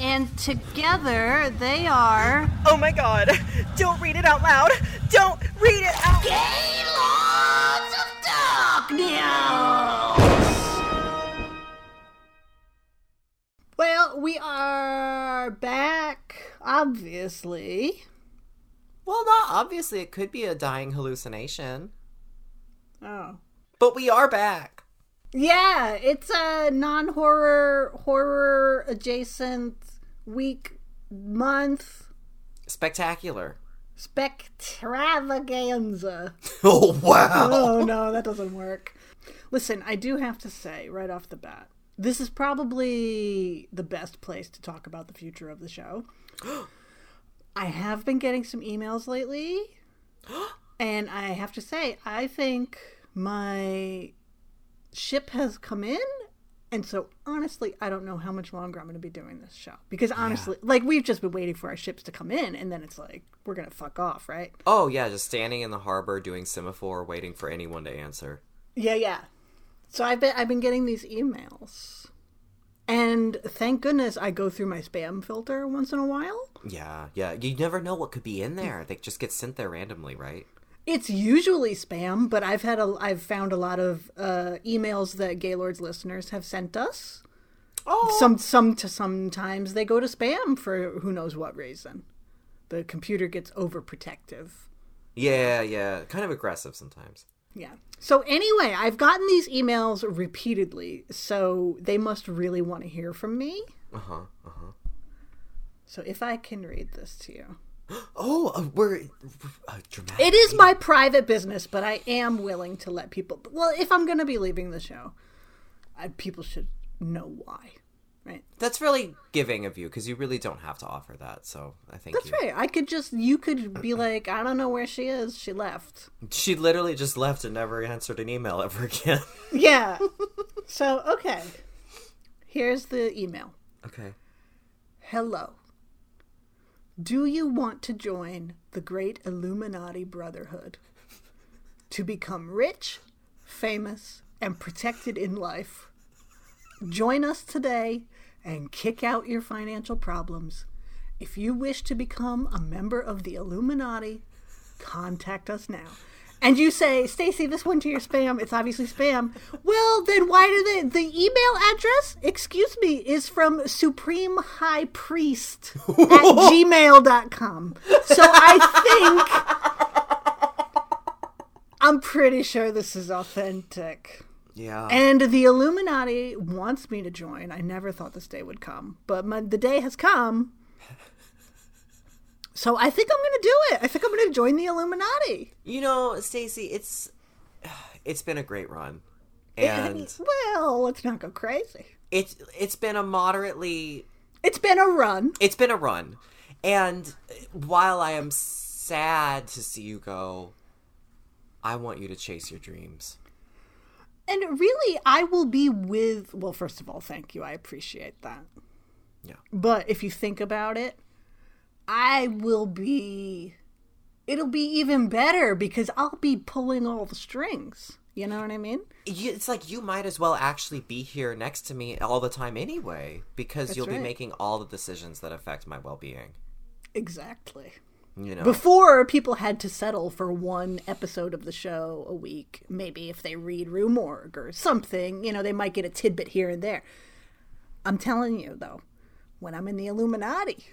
And together they are. Oh my god! Don't read it out loud! Don't read it out Gaylords of Darkness! Well, we are back, obviously. Well, not obviously. It could be a dying hallucination. Oh. But we are back. Yeah, it's a non horror, horror adjacent week, month Spectacular. spectravaganza. Oh, wow. oh no, that doesn't work. Listen, I do have to say right off the bat, this is probably the best place to talk about the future of the show. I have been getting some emails lately, and I have to say, I think my ship has come in. And so, honestly, I don't know how much longer I'm going to be doing this show. Because honestly, like, we've just been waiting for our ships to come in, and then it's like, we're going to fuck off, right? Oh, yeah, just standing in the harbor doing semaphore, waiting for anyone to answer. Yeah, yeah. So I've been I've been getting these emails. And thank goodness I go through my spam filter once in a while. Yeah, yeah. You never know what could be in there. They just get sent there randomly, right? It's usually spam, but I've had a I've found a lot of uh, emails that Gaylord's listeners have sent us. Oh. Some some to sometimes they go to spam for who knows what reason. The computer gets overprotective. Yeah, yeah. Kind of aggressive sometimes. Yeah. So anyway, I've gotten these emails repeatedly, so they must really want to hear from me. Uh huh, uh huh. So if I can read this to you. Oh, uh, we're uh, dramatic. It is my private business, but I am willing to let people. Well, if I'm going to be leaving the show, I, people should know why, right? That's really giving of you because you really don't have to offer that. So I think That's you... right. I could just, you could be like, I don't know where she is. She left. She literally just left and never answered an email ever again. Yeah. so, okay. Here's the email okay. Hello. Do you want to join the great Illuminati Brotherhood? To become rich, famous, and protected in life? Join us today and kick out your financial problems. If you wish to become a member of the Illuminati, contact us now. And you say, Stacie, this went to your spam. It's obviously spam. Well, then why do they? The email address, excuse me, is from Supreme High Priest at gmail.com. So I think I'm pretty sure this is authentic. Yeah. And the Illuminati wants me to join. I never thought this day would come, but my, the day has come. So I think I'm going to do it. I think I'm going to join the Illuminati. you know, Stacie, it's it's been a great run, and well, let's not go crazy. it's it's been a moderately It's been a run. it's been a run, and while I am sad to see you go, I want you to chase your dreams. And really, I will be with. Well, first of all, thank you. I appreciate that. Yeah. But if you think about it, I will be. It'll be even better because I'll be pulling all the strings. You know what I mean? It's like you might as well actually be here next to me all the time anyway, because you'll be making all the decisions that affect my well-being. Exactly. You know, Before, people had to settle for one episode of the show a week. Maybe if they read Rue Morgue or something, you know, they might get a tidbit here and there. I'm telling you, though, when I'm in the Illuminati,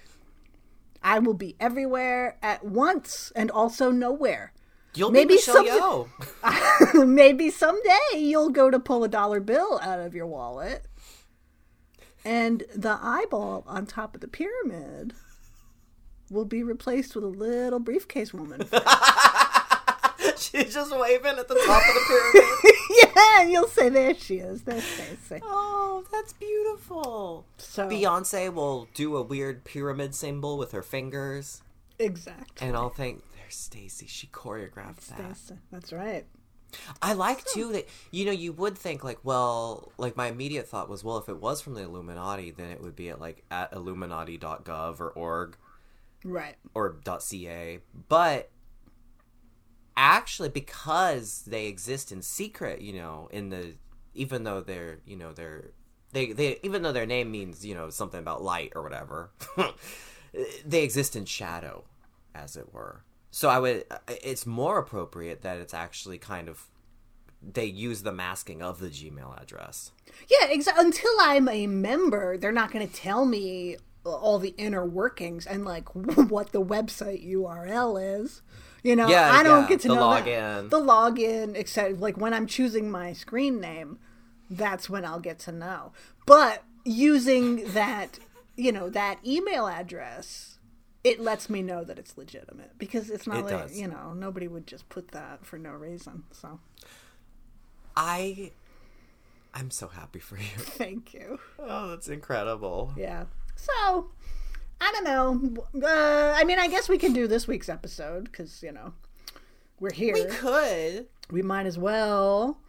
I will be everywhere at once and also nowhere. you'll maybe be Michelle some-. Maybe someday you'll go to pull a dollar bill out of your wallet, and the eyeball on top of the pyramid will be replaced with a little briefcase woman. She's just waving at the top of the pyramid. yeah, you'll say, "There she is. There's Stacie." oh, that's beautiful. So Beyonce will do a weird pyramid symbol with her fingers, exactly, and I'll think, "There's Stacie. She choreographed that." Stacie. That's right. I like too that you know you would think like well like my immediate thought was well if it was from the Illuminati then it would be at like at illuminati.gov or org Right. or .ca but actually because they exist in secret you know in the even though they're you know they're they they even though their name means you know something about light or whatever they exist in shadow as it were so i would uh, it's more appropriate that it's actually kind of they use the masking of the gmail address Yeah. Until I'm a member, they're not going to tell me all the inner workings and like what the website URL is. You know, Yeah, I don't yeah, get to the know that. the login, except like when I'm choosing my screen name, that's when I'll get to know. But using that, you know, that email address, it lets me know that it's legitimate because it's not It like does. you know nobody would just put that for no reason. So i i'm so happy for you thank you. oh that's incredible Yeah. So, I don't know. Uh, I mean, I guess we can do this week's episode because, you know, we're here. we could We might as well.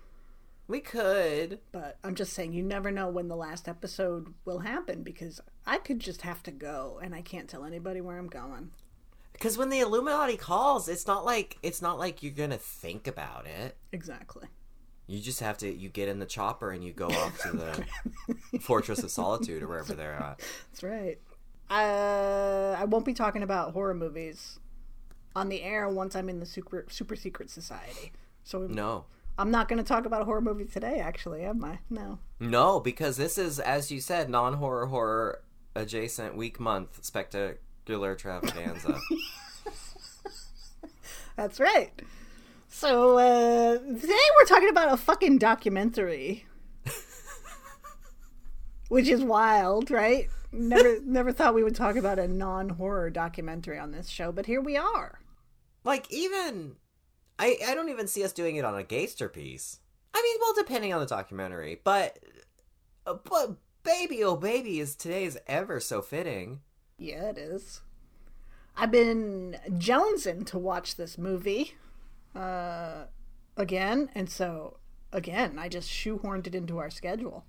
we could But I'm just saying, you never know when the last episode will happen because I could just have to go and I can't tell anybody where I'm going. Because when the Illuminati calls, it's not like it's not like you're gonna think about it. Exactly. You just have to. You get in the chopper and you go off to the Fortress of Solitude or wherever they're at. That's right. Uh, I won't be talking about horror movies on the air once I'm in the super super secret society. So No, I'm not going to talk about a horror movie today. Actually, am I? No. no, because this is, as you said, non-horror horror adjacent week month spectacular travaganza. That's right. So uh, today we're talking about a fucking documentary, which is wild, right? Never, never thought we would talk about a non-horror documentary on this show, but here we are. like even, I I don't even see us doing it on a Geister piece. I mean, well, depending on the documentary, but but baby, oh baby, is today's ever so fitting. Yeah, it is. I've been jonesing to watch this movie uh, again, and so again, I just shoehorned it into our schedule.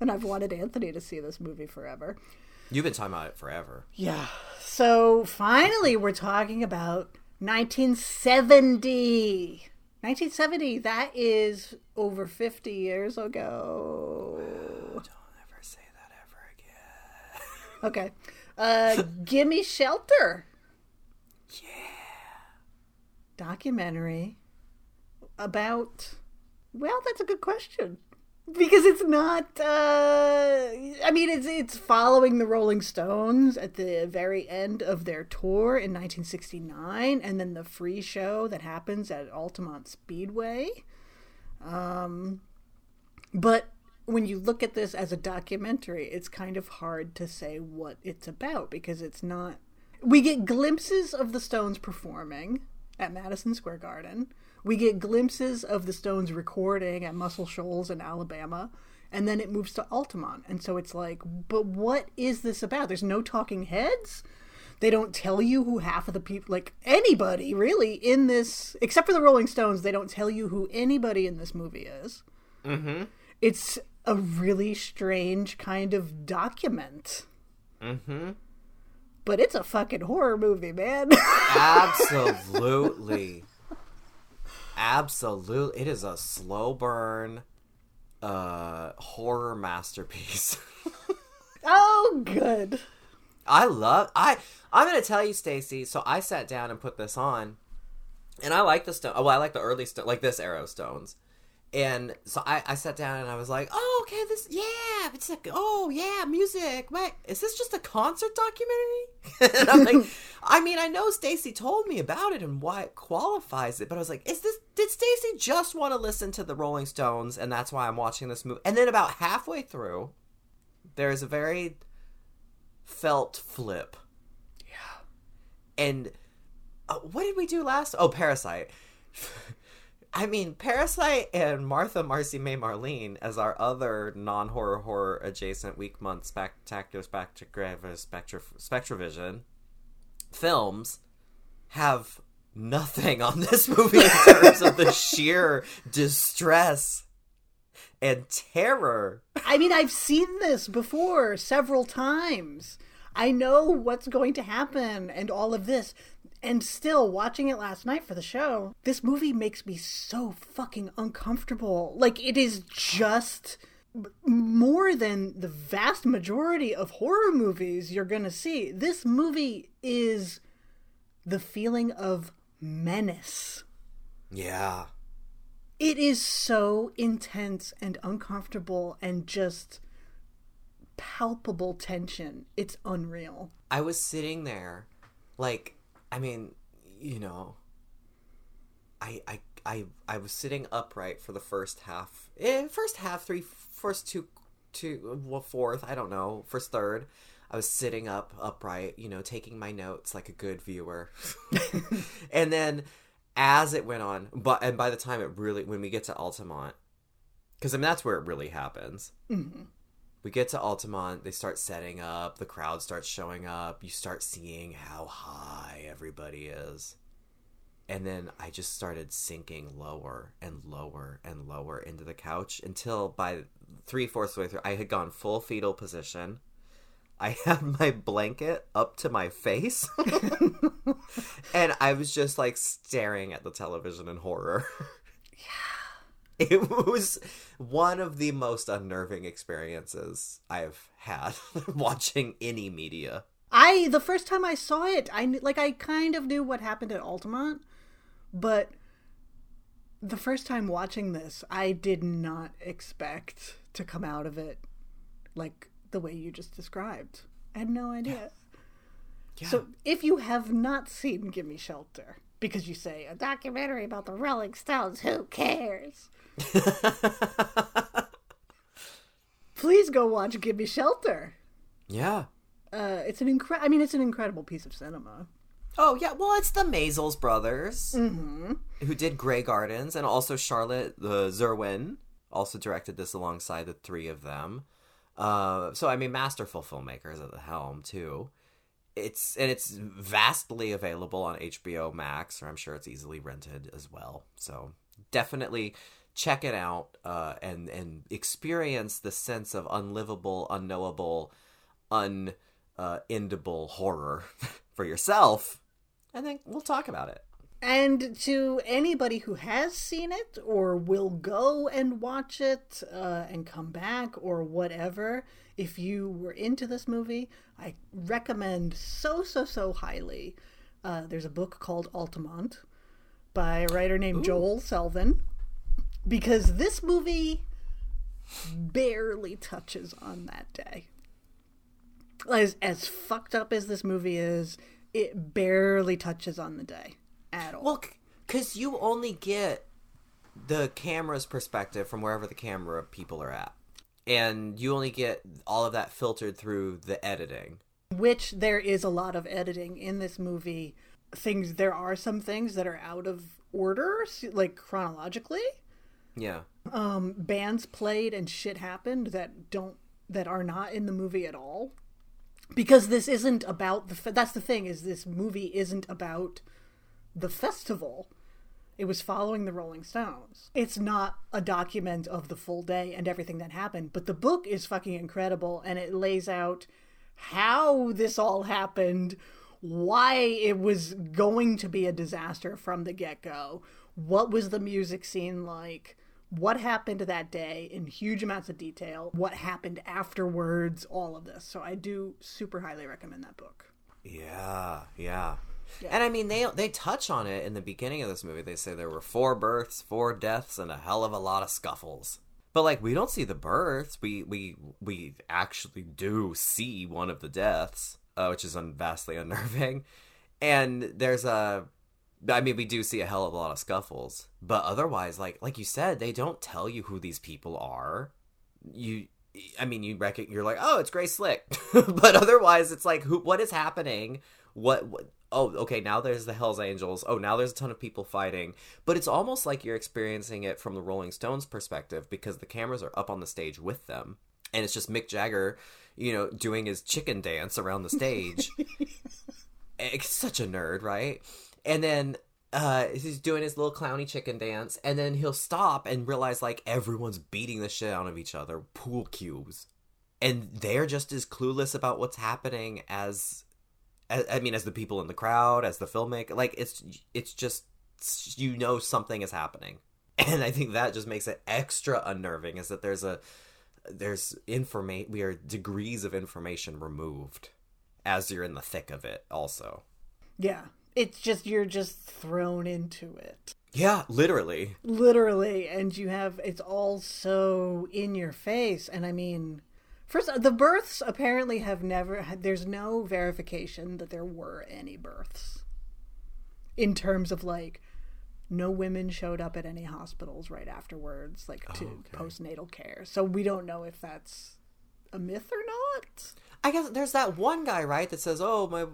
And I've wanted Anthony to see this movie forever. You've been talking about it forever. Yeah. So finally, we're talking about 1970. 1970, that is over 50 years ago. Don't ever say that ever again. Okay. Uh, Gimme Shelter. Yeah. Documentary about. Well, that's a good question. Because it's not. Uh, I mean, it's it's following the Rolling Stones at the very end of their tour in 1969, and then the free show that happens at Altamont Speedway. Um, but when you look at this as a documentary, it's kind of hard to say what it's about because it's not. We get glimpses of the Stones performing at Madison Square Garden. We get glimpses of the Stones recording at Muscle Shoals in Alabama. And then it moves to Altamont. And so it's like, but what is this about? There's no talking heads. They don't tell you who half of the people, like anybody really in this, except for the Rolling Stones, they don't tell you who anybody in this movie is Mm-hmm. it's a really strange kind of document. Mm-hmm. But it's a fucking horror movie, man. Absolutely. Absolutely. It is a slow burn uh horror masterpiece. oh, good. I love I I'm gonna tell you, Stacie, so I sat down and put this on and I like the stone well, I like the early stone like this arrow stones. And so I, I sat down and I was like, oh, okay, this, yeah, it's like, oh, yeah, music. Wait, is this just a concert documentary? and I'm like, I mean, I know Stacie told me about it and why it qualifies it, but I was like, is this, did Stacie just want to listen to the Rolling Stones and that's why I'm watching this movie? And then about halfway through, there's a very felt flip. Yeah. And uh, what did we do last? Oh, Parasite. I mean, Parasite and Martha Marcy May Marlene as our other non horror horror adjacent week month spectacular spectra spectravision films have nothing on this movie in terms of the sheer distress and terror. I mean, I've seen this before several times. I know what's going to happen and all of this. And still, watching it last night for the show, this movie makes me so fucking uncomfortable. Like, it is just more than the vast majority of horror movies you're going to see. This movie is the feeling of menace. Yeah. It is so intense and uncomfortable and just palpable tension. It's unreal. I was sitting there, like, I mean, you know, I, I, I, I was sitting upright for the first half, eh, first half, three, first two, two, well, fourth, I don't know, first third. I was sitting up upright, you know, taking my notes like a good viewer. and then as it went on, but and by the time it really when we get to Altamont, because I mean that's where it really happens. Mm-hmm. We get to Altamont, they start setting up, the crowd starts showing up, you start seeing how high everybody is. And then I just started sinking lower and lower and lower into the couch until by three fourths way through, I had gone full fetal position. I had my blanket up to my face. and I was just like staring at the television in horror. Yeah. It was one of the most unnerving experiences I've had watching any media. I the first time I saw it, I like I kind of knew what happened at Altamont, but the first time watching this, I did not expect to come out of it like the way you just described. I had no idea. Yeah. So if you have not seen Gimme Shelter, because you say a documentary about the Rolling Stones, who cares? Please go watch Gimme Shelter. yeah. Uh, it's an incre- I mean, it's an incredible piece of cinema. Oh yeah, well it's the Maysles brothers Mm-hmm. who did Grey Gardens, and also Charlotte the Zwerin also directed this alongside the three of them. Uh, so I mean, masterful filmmakers at the helm too. It's and it's vastly available on HBO Max, or I'm sure it's easily rented as well. So definitely check it out uh, and and experience the sense of unlivable, unknowable, unendable uh, horror for yourself, and then we'll talk about it. And to anybody who has seen it or will go and watch it uh, and come back or whatever, if you were into this movie, I recommend so, so, so highly. Uh, there's a book called Altamont by a writer named Joel Selvin because this movie barely touches on that day. As, as fucked up as this movie is, it barely touches on the day at all. Well, because you only get the camera's perspective from wherever the camera people are at. And you only get all of that filtered through the editing. which there is a lot of editing in this movie. Things there are some things that are out of order, like chronologically. Yeah. Um, bands played and shit happened that don't that are not in the movie at all. Because this isn't about the. That's the thing is this movie isn't about the festival. It was following the Rolling Stones. It's not a document of the full day and everything that happened, but the book is fucking incredible and it lays out how this all happened, why it was going to be a disaster from the get go, what was the music scene like, what happened that day in huge amounts of detail, what happened afterwards, all of this. So I do super highly recommend that book. Yeah, yeah. And I mean, they they touch on it in the beginning of this movie. They say there were four births, four deaths, and a hell of a lot of scuffles. But like, we don't see the births. We we we actually do see one of the deaths, uh, which is un- vastly unnerving. And there's a, I mean, we do see a hell of a lot of scuffles. But otherwise, like like you said, they don't tell you who these people are. You I mean, you reckon you're like, oh, it's Grace Slick, but otherwise, it's like, who? What is happening? What? what oh, okay. Now there's the Hell's Angels. Oh, now there's a ton of people fighting. But it's almost like you're experiencing it from the Rolling Stones' perspective because the cameras are up on the stage with them, and it's just Mick Jagger, you know, doing his chicken dance around the stage. it's such a nerd, right? And then uh, he's doing his little clowny chicken dance, and then he'll stop and realize like everyone's beating the shit out of each other, pool cubes, and they're just as clueless about what's happening as, as I mean, as the people in the crowd, as the filmmaker. Like it's it's just you know something is happening, and I think that just makes it extra unnerving. Is that there's a there's information we are degrees of information removed as you're in the thick of it also Yeah. It's just you're just thrown into it. yeah literally Literally, and you have it's all so in your face and I mean First, uh, the births apparently have never. There's no verification that there were any births. In terms of like, no women showed up at any hospitals right afterwards, like to okay. postnatal care. So we don't know if that's a myth or not. i guess there's that one guy right that says oh my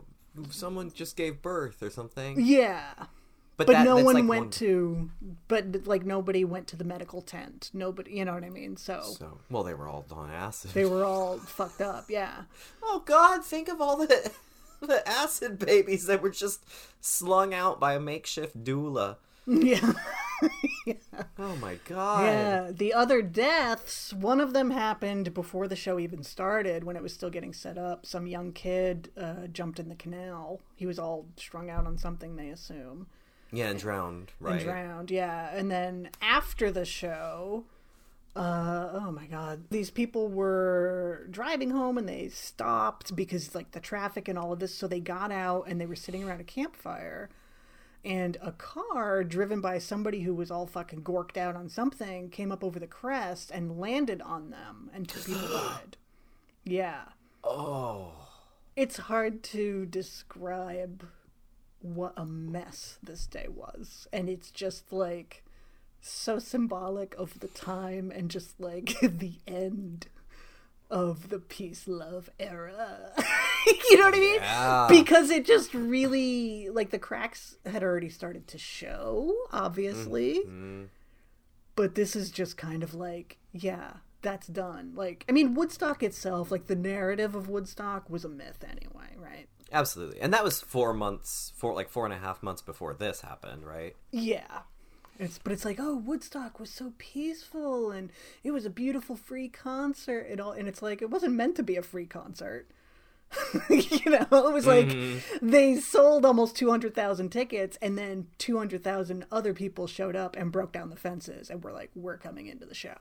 someone just gave birth or something Yeah, but, but that- no one like, went to. But like nobody went to the medical tent. Nobody, you know what I mean. So so well they were all on acid they were all fucked up. Yeah. oh god think of all the the acid babies that were just slung out by a makeshift doula Yeah. oh my god Yeah, the other deaths, one of them happened before the show even started when it was still getting set up. Some young kid uh, jumped in the canal. He was all strung out on something, they assume, yeah and drowned right. and drowned. Yeah, and then after the show, uh, oh my god, these people were driving home and they stopped because like the traffic and all of this. So they got out and they were sitting around a campfire and a car driven by somebody who was all fucking gorked out on something came up over the crest and landed on them and two people died. Yeah. Oh. It's hard to describe what a mess this day was. And it's just like so symbolic of the time and just like the end of the peace love era. You know what i mean? Yeah. because it just really like the cracks had already started to show obviously. Mm. but this is just kind of like yeah that's done. Like i mean woodstock itself like the narrative of woodstock was a myth anyway right Absolutely. And that was four months, four like four and a half months before this happened, right? yeah it's but it's like oh woodstock was so peaceful and it was a beautiful free concert and all and it's like it wasn't meant to be a free concert you know it was like mm-hmm. they sold almost 200,000 tickets and then 200,000 other people showed up and broke down the fences and were like we're coming into the show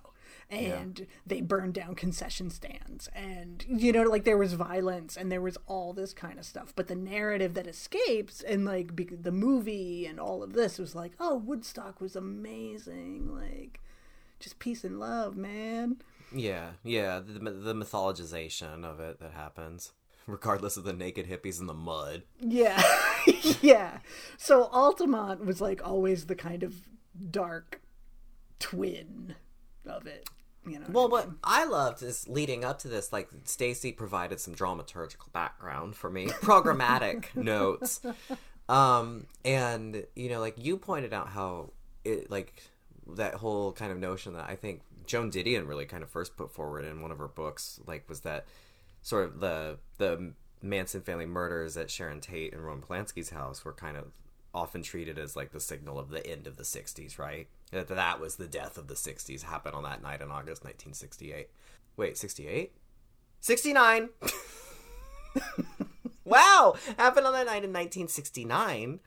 and they burned down concession stands and you know like there was violence and there was all this kind of stuff but the narrative that escapes and like be- the movie and all of this was like oh woodstock was amazing like just peace and love man Yeah, yeah. The, the mythologization of it that happens, regardless of the naked hippies in the mud. Yeah. yeah. So Altamont was like always the kind of dark twin of it. You know. Well, what I loved is leading up to this, like Stacie provided some dramaturgical background for me, programmatic notes, um, and you know, like you pointed out how it, like that whole kind of notion that I think Joan Didion really kind of first put forward in one of her books, like was that sort of the the Manson family murders at Sharon Tate and Roman Polanski's house were kind of often treated as like the signal of the end of the 60s, right? That that was the death of the 60s happened on that night in August 1968. Wait, 68? 69. wow, happened on that night in 1969.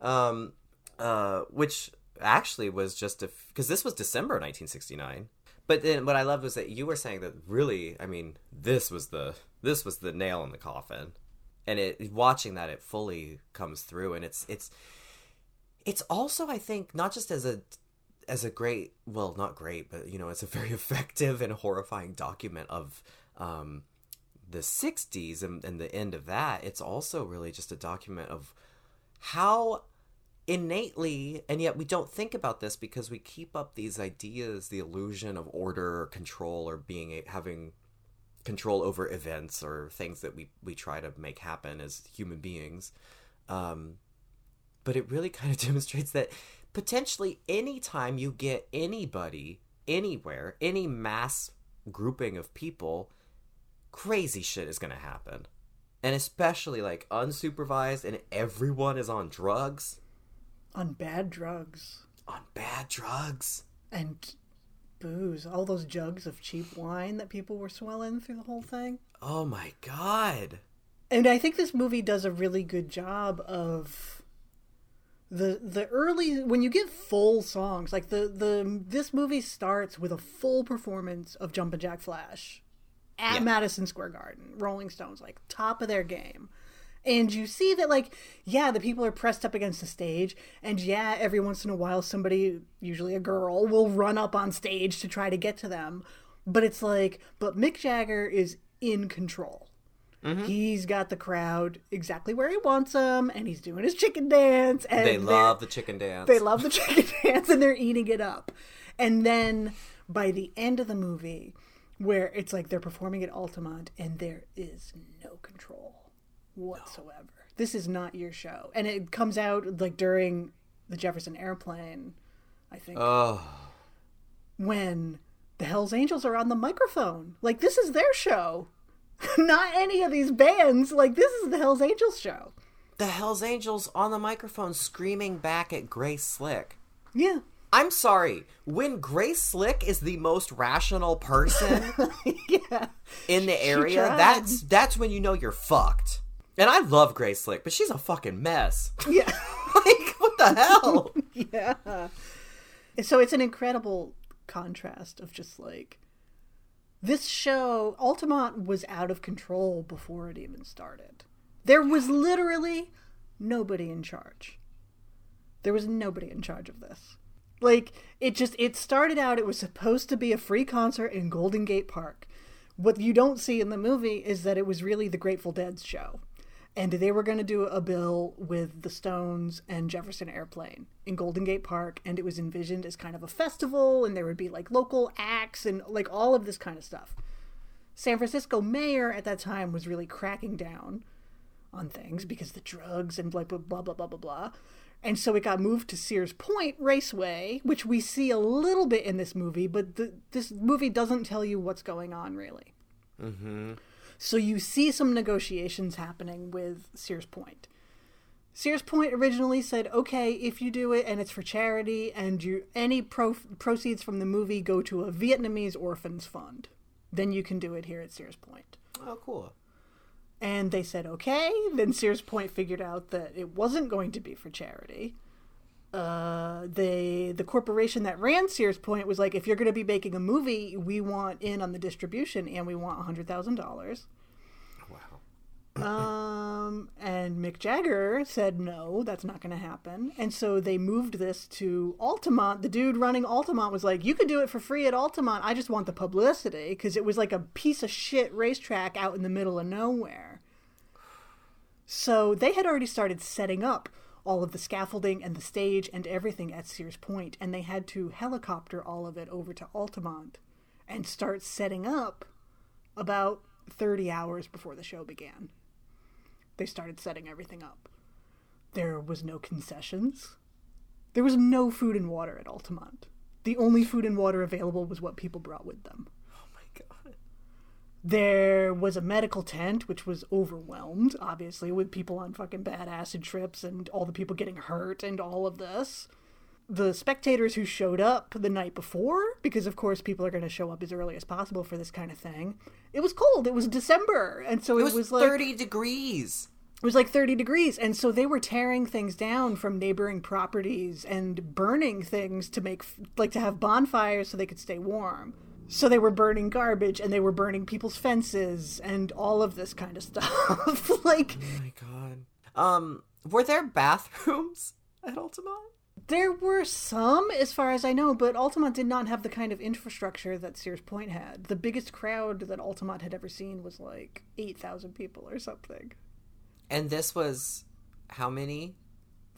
Um uh which actually was just a because this was December 1969. But then what I loved was that you were saying that really, I mean, this was the this was the nail in the coffin. And it watching that it fully comes through and it's it's it's also I think not just as a as a great well not great but you know it's a very effective and horrifying document of um the 60s and, and the end of that it's also really just a document of how innately and yet we don't think about this because we keep up these ideas the illusion of order or control or being a, having control over events or things that we we try to make happen as human beings. Um but it really kind of demonstrates that potentially anytime you get anybody anywhere any mass grouping of people crazy shit is going to happen. And especially like unsupervised and everyone is on drugs. On bad drugs. On bad drugs. and booze. All those jugs of cheap wine that people were swilling through the whole thing. Oh my god. And I think this movie does a really good job of the the early when you get full songs like the the this movie starts with a full performance of Jumpin' Jack Flash at Yeah. Madison Square Garden. Rolling Stones like top of their game. And you see that like yeah, the people are pressed up against the stage and yeah, every once in a while somebody, usually a girl, will run up on stage to try to get to them. But it's like but Mick Jagger is in control. Mm-hmm. He's got the crowd exactly where he wants them, and he's doing his chicken dance. And They love the chicken dance. they love the chicken dance, and they're eating it up. And then by the end of the movie, where it's like they're performing at Altamont, and there is no control whatsoever. This is not your show, and it comes out like during the Jefferson Airplane, I think Oh. when the Hells Angels are on the microphone. Like this is their show. Not any of these bands. Like this is the Hells Angels show. The Hells Angels on the microphone screaming back at Grace Slick. Yeah. I'm sorry. When Grace Slick is the most rational person yeah. in the area, tried. that's that's when you know you're fucked. And I love Grace Slick, but she's a fucking mess. Yeah. like, what the hell? yeah. So it's an incredible contrast of just like this show Altamont was out of control before it even started. There was literally nobody in charge. There was nobody in charge of this. Like it just it started out it was supposed to be a free concert in Golden Gate Park. What you don't see in the movie is that it was really the Grateful Dead's show. And they were going to do a bill with the Stones and Jefferson Airplane in Golden Gate Park and it was envisioned as kind of a festival and there would be like local acts and like all of this kind of stuff. San Francisco mayor at that time was really cracking down on things because the drugs and like blah blah blah blah blah blah. And so it got moved to Sears Point Raceway, which we see a little bit in this movie, but the, this movie doesn't tell you what's going on really. Mm-hmm. So you see some negotiations happening with Sears Point. Sears Point originally said, "Okay, if you do it and it's for charity, and you any pro- proceeds from the movie go to a Vietnamese orphans fund, then you can do it here at Sears Point." Oh, cool. And they said, okay. Then Sears Point figured out that it wasn't going to be for charity. Uh, they the corporation that ran Sears Point was like, if you're going to be making a movie, we want in on the distribution, and we want a hundred thousand dollars. Wow. Um, and Mick Jagger said no, that's not going to happen. And so they moved this to Altamont. The dude running Altamont was like, "You could do it for free at Altamont. I just want the publicity because it was like a piece of shit racetrack out in the middle of nowhere." So they had already started setting up all of the scaffolding and the stage and everything at Sears Point, and they had to helicopter all of it over to Altamont and start setting up about 30 hours before the show began. They started setting everything up. There was no concessions. There was no food and water at Altamont. The only food and water available was what people brought with them. There was a medical tent, which was overwhelmed, obviously, with people on fucking bad acid trips and all the people getting hurt and all of this. The spectators who showed up the night before, because of course people are going to show up as early as possible for this kind of thing, it was cold. It was December, and so It it, was, was like 30 degrees. it was like 30 degrees and so they were tearing things down from neighboring properties and burning things to make like to have bonfires so they could stay warm so they were burning garbage and they were burning people's fences and all of this kind of stuff like Oh my god. Um, were there bathrooms at Altamont? there were some as far as i know but altamont did not have the kind of infrastructure that sears point had the biggest crowd that altamont had ever seen was like 8000 people or something And this was how many?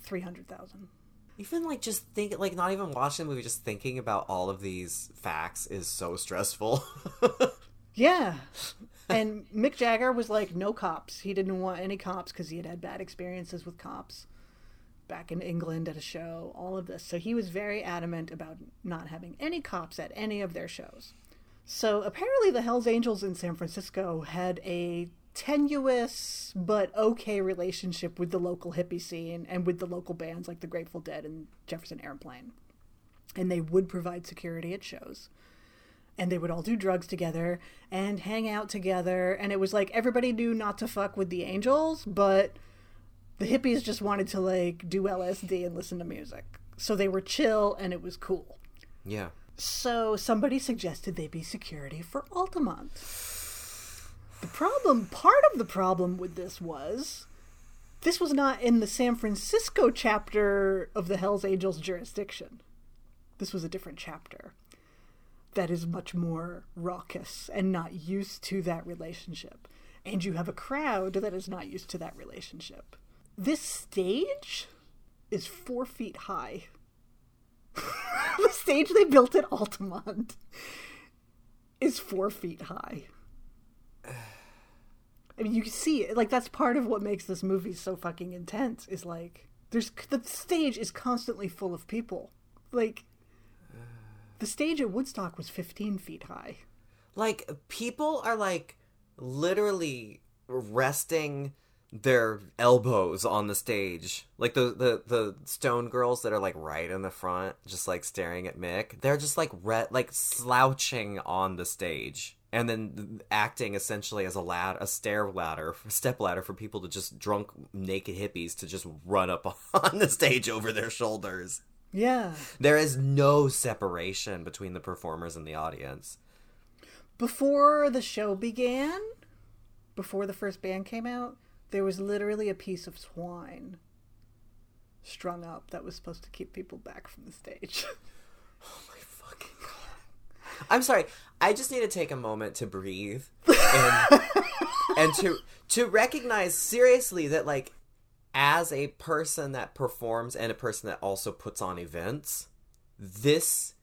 300000 Even like just think like not even watching the movie, just thinking about all of these facts is so stressful. Yeah. And Mick Jagger was like, no cops. He didn't want any cops because he had had bad experiences with cops back in England at a show, all of this. So he was very adamant about not having any cops at any of their shows. So apparently, the Hells Angels in San Francisco had a tenuous but okay relationship with the local hippie scene and with the local bands like the Grateful Dead and Jefferson Airplane. And they would provide security at shows. And they would all do drugs together and hang out together. And it was like everybody knew not to fuck with the angels, but the hippies just wanted to like do LSD and listen to music. So they were chill and it was cool. Yeah. So somebody suggested they be security for Altamont. The problem, part of the problem with this was, this was not in the San Francisco chapter of the Hells Angels jurisdiction. This was a different chapter that is much more raucous and not used to that relationship. And you have a crowd that is not used to that relationship. This stage is four feet high. the stage they built at Altamont is four feet high. I mean, you see. Like that's part of what makes this movie so fucking intense. Is like there's the stage is constantly full of people. Like the stage at Woodstock was 15 feet high. Like people are like literally resting their elbows on the stage. Like the, the the stone girls that are like right in the front, just like staring at Mick. They're just like re- like slouching on the stage. And then acting essentially as a lad, a stair ladder, step ladder for people to just drunk naked hippies to just run up on the stage over their shoulders. Yeah. There is no separation between the performers and the audience. Before the show began, before the first band came out, there was literally a piece of twine strung up that was supposed to keep people back from the stage. oh my fucking god. I'm sorry. I just need to take a moment to breathe and, and to to recognize seriously that like as a person that performs and a person that also puts on events, this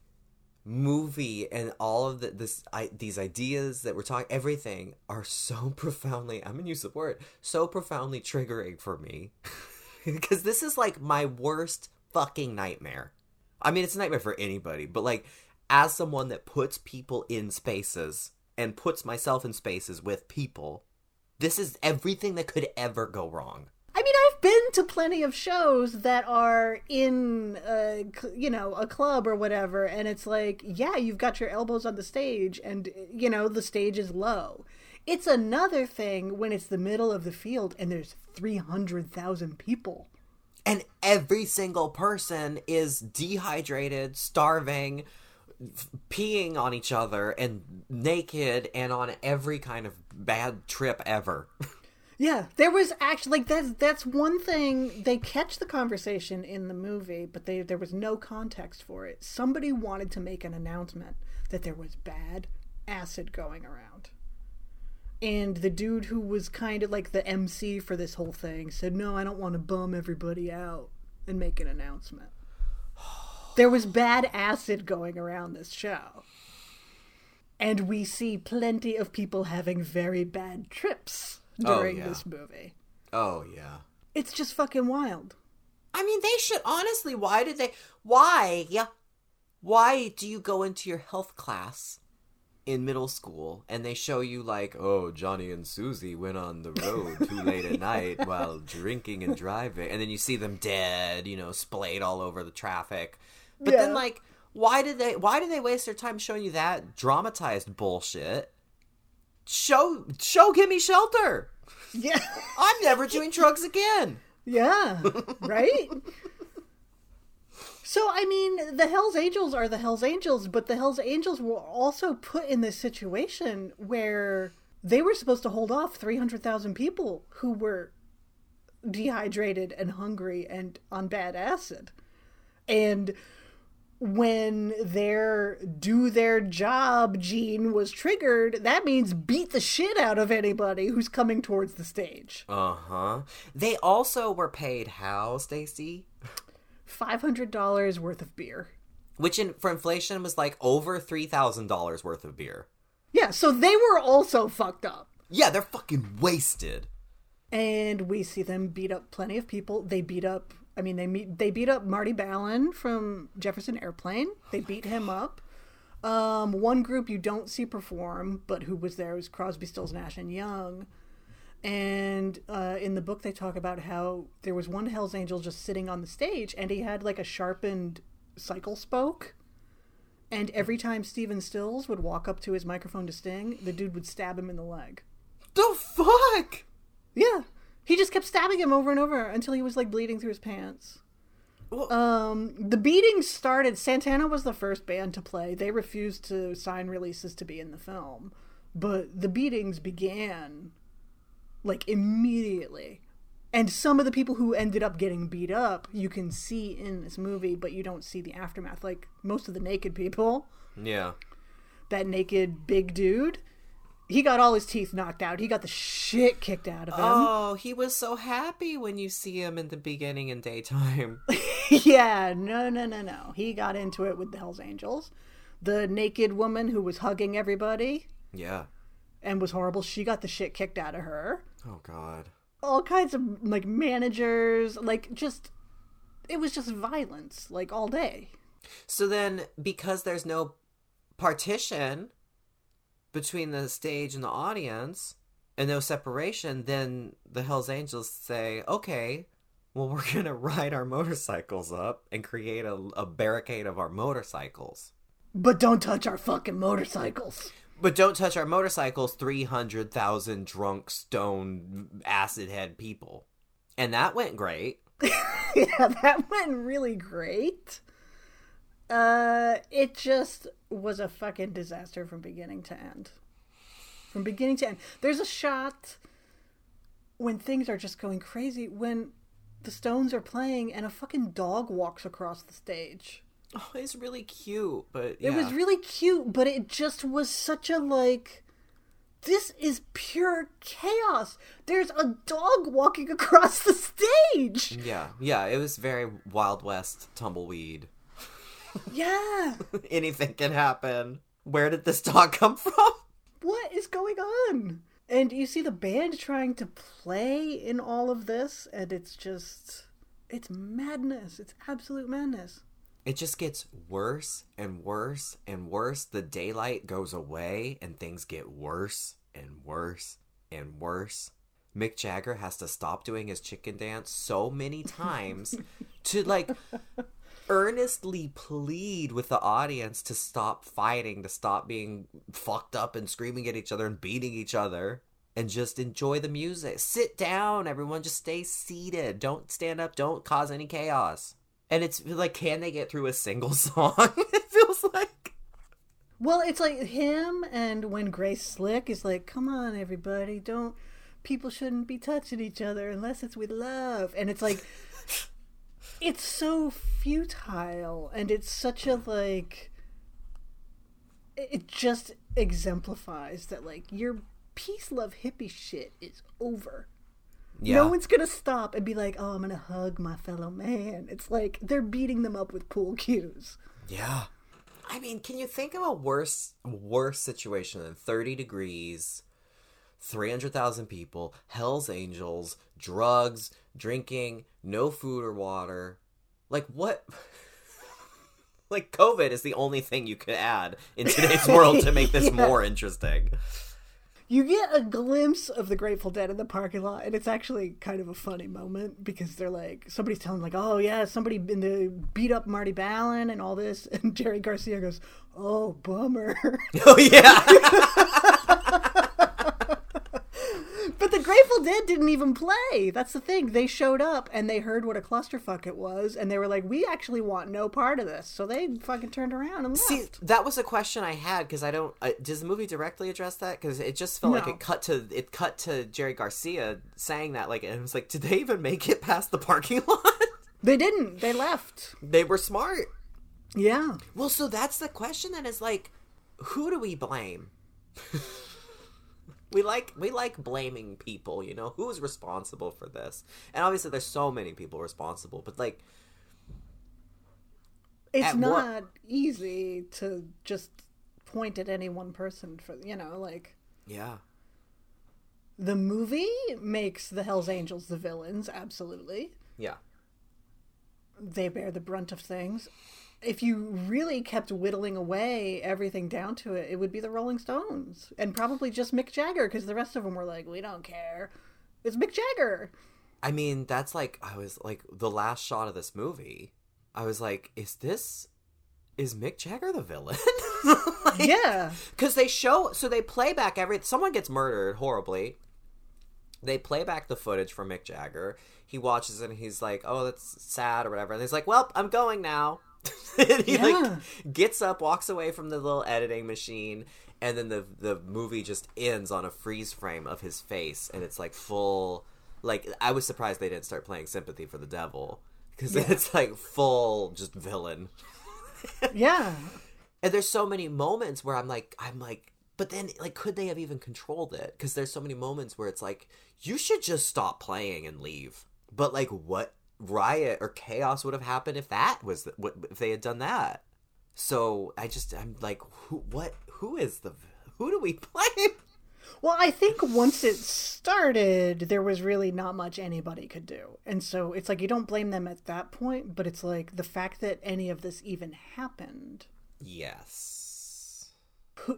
movie and all of the, this I, these ideas that we're talking everything are so profoundly I'm gonna use the word so profoundly triggering for me because this is like my worst fucking nightmare. I mean, it's a nightmare for anybody, but like as someone that puts people in spaces and puts myself in spaces with people, this is everything that could ever go wrong. I mean, I've been to plenty of shows that are in, uh, a, you know, a club or whatever, and it's like, yeah, you've got your elbows on the stage, and you know the stage is low. It's another thing when it's the middle of the field and there's three hundred thousand people, and every single person is dehydrated, starving, peeing on each other, and naked, and on every kind of bad trip ever. Yeah, there was actually like that's that's one thing they catch the conversation in the movie, but they there was no context for it. Somebody wanted to make an announcement that there was bad acid going around. And the dude who was kind of like the MC for this whole thing said, "No, I don't want to bum everybody out and make an announcement." There was bad acid going around this show. And we see plenty of people having very bad trips oh, during yeah. this movie. Oh yeah. It's just fucking wild. I mean, they should honestly. Why did they? Why? Yeah. Why do you go into your health class in middle school and they show you like, oh, Johnny and Susie went on the road too late at night while drinking and driving, and then you see them dead, you know, splayed all over the traffic. But Yeah. then, like, why did they? Why did they waste their time showing you that dramatized bullshit? Show, show, give me shelter. Yeah. I'm never doing drugs again. yeah. Right? So, I mean, the Hells Angels are the Hells Angels, but the Hells Angels were also put in this situation where they were supposed to hold off 300,000 people who were dehydrated and hungry and on bad acid. And when their do their job gene was triggered, that means beat the shit out of anybody who's coming towards the stage. Uh huh. They also were paid how, Stacie? $500 worth of beer. Which in for inflation was like over three thousand dollars worth of beer. Yeah, so they were also fucked up. Yeah, they're fucking wasted. And we see them beat up plenty of people. They beat up I mean they meet they beat up Marty Balin from Jefferson Airplane. They beat him up. Um, one group you don't see perform, but who was there was Crosby, Stills, Nash and Young. And uh, in the book, they talk about how there was one Hell's Angel just sitting on the stage, and he had like a sharpened cycle spoke. And every time Stephen Stills would walk up to his microphone to sting, the dude would stab him in the leg. The fuck? Yeah, he just kept stabbing him over and over until he was like bleeding through his pants. Um, the beatings started. Santana was the first band to play. They refused to sign releases to be in the film, but the beatings began like immediately. And some of the people who ended up getting beat up, you can see in this movie, but you don't see the aftermath. Like most of the naked people, Yeah. that naked big dude, he got all his teeth knocked out. He got the shit kicked out of him. Oh, he was so happy when you see him in the beginning in daytime. yeah, no, no, no, no. He got into it with the Hells Angels. The naked woman who was hugging everybody yeah. and was horrible, she got the shit kicked out of her. Oh God. All kinds of like managers, like just it was just violence like all day. So then, because there's no partition between the stage and the audience, and no separation, then the Hell's Angels say, "Okay, well, we're gonna ride our motorcycles up and create a, a barricade of our motorcycles." But don't touch our fucking motorcycles. But don't touch our motorcycles, 300,000 drunk, stone, acid head people. And that went great. yeah, that went really great. Uh, it just was a fucking disaster from beginning to end. From beginning to end. There's a shot when things are just going crazy when the Stones are playing and a fucking dog walks across the stage. Oh, it's really cute, but It was really cute, but it just was such a like. This is pure chaos. There's a dog walking across the stage. Yeah, yeah, it was very Wild West tumbleweed. Yeah. Anything can happen. Where did this dog come from? what is going on? And you see the band trying to play in all of this, and it's just. It's madness. It's absolute madness. It just gets worse and worse and worse. The daylight goes away and things get worse and worse and worse. Mick Jagger has to stop doing his chicken dance so many times to like earnestly plead with the audience to stop fighting, to stop being fucked up and screaming at each other and beating each other and just enjoy the music. Sit down, everyone. Just stay seated. Don't stand up. Don't cause any chaos. And it's like, can they get through a single song? it feels like. Well, it's like him, and when Grace Slick is like, come on, everybody, don't. People shouldn't be touching each other unless it's with love. And it's like. It's so futile, and it's such a, like. It just exemplifies that, like, your peace, love, hippie shit is over. Yeah. No one's gonna stop and be like, "Oh, I'm gonna hug my fellow man." It's like they're beating them up with pool cues. Yeah. I mean, can you think of a worse worse situation than 30 degrees, 300,000 people, Hell's Angels, drugs, drinking, no food or water? Like what Like COVID is the only thing you could add in today's world to make this Yeah. more interesting. You get a glimpse of the Grateful Dead in the parking lot, and it's actually kind of a funny moment because they're like, somebody's telling like, "Oh yeah, somebody in the beat up Marty Balin and all this," and Jerry Garcia goes, "Oh bummer." Oh yeah. Grateful Dead didn't even play. That's the thing. They showed up and they heard what a clusterfuck it was, and they were like, "We actually want no part of this." So they fucking turned around and left. See, that was a question I had because I don't. Uh, does the movie directly address that? Because it just felt like it cut to it cut to Jerry Garcia saying that. Like, and it was like, did they even make it past the parking lot? they didn't. They left. they were smart. Yeah. Well, so that's the question. Then is like, who do we blame? we like we like blaming people. You know, who's responsible for this? And obviously, there's so many people responsible. But like, it's what- not easy to just point at any one person for you know like yeah, the movie makes the hells angels the villains absolutely yeah, they bear the brunt of things if you really kept whittling away everything down to it it would be the rolling stones and probably just mick jagger because the rest of them were like we don't care It's Mick Jagger. I mean, that's like I was like the last shot of this movie. I was like, is this is Mick Jagger the villain? like, Yeah. Because they show, so they play back every. Someone gets murdered horribly. They play back the footage from Mick Jagger. He watches it and he's like, "Oh, that's sad" or whatever. And he's like, "Well, I'm going now." And he Yeah. like gets up, walks away from the little editing machine, and then the the movie just ends on a freeze frame of his face, and it's like full. Like I was surprised they didn't start playing "Sympathy for the Devil" because Yeah. it's like full just villain. Yeah. And there's so many moments where I'm like, I'm like, but then like, could they have even controlled it? Because there's so many moments where it's like, you should just stop playing and leave. But like, what riot or chaos would have happened if that was the, what if they had done that? So I just I'm like, who what who is the who do we blame? Well, I think once it started, there was really not much anybody could do. And so it's like you don't blame them at that point, but it's like the fact that any of this even happened. Yes.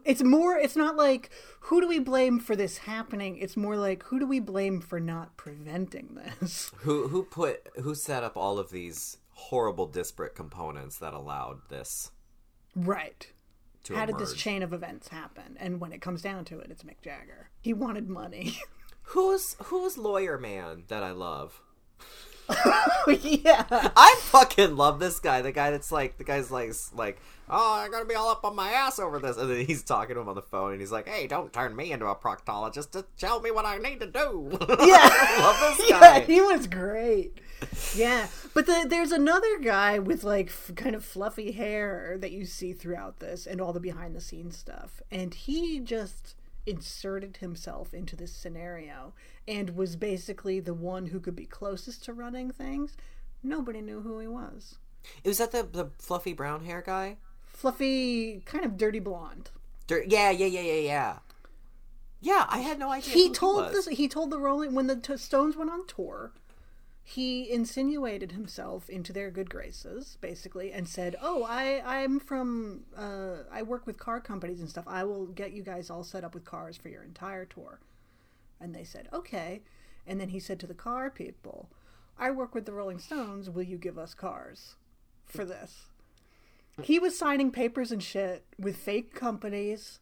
It's more, it's not like who do we blame for this happening? It's more like who do we blame for not preventing this? Who who put who set up all of these horrible disparate components that allowed this Right. How did this chain of events happen? And when it comes down to it, it's Mick Jagger. He wanted money. Who's who's lawyer man that I love? yeah. I fucking love this guy. The guy that's like the guy's like like oh I'm gonna be all up on my ass over this, and then he's talking to him on the phone, and he's like, hey, don't turn me into a proctologist. Just tell me what I need to do. Yeah. Love this Yeah, he was great. Yeah, but the, there's another guy with like f- kind of fluffy hair that you see throughout this and all the behind the scenes stuff, and he just inserted himself into this scenario and was basically the one who could be closest to running things. Nobody knew who he was. It was that the the fluffy brown hair guy? Fluffy, kind of dirty blonde. Dir- yeah, yeah, yeah, yeah, yeah. Yeah, I had no idea. he told was. this he told the rolling when the t- stones went on tour he insinuated himself into their good graces basically and said oh i i'm from uh i work with car companies and stuff. I will get you guys all set up with cars for your entire tour. And they said okay. And then he said to the car people i work with the rolling stones. Will you give us cars for this? He was signing papers and shit with fake companies.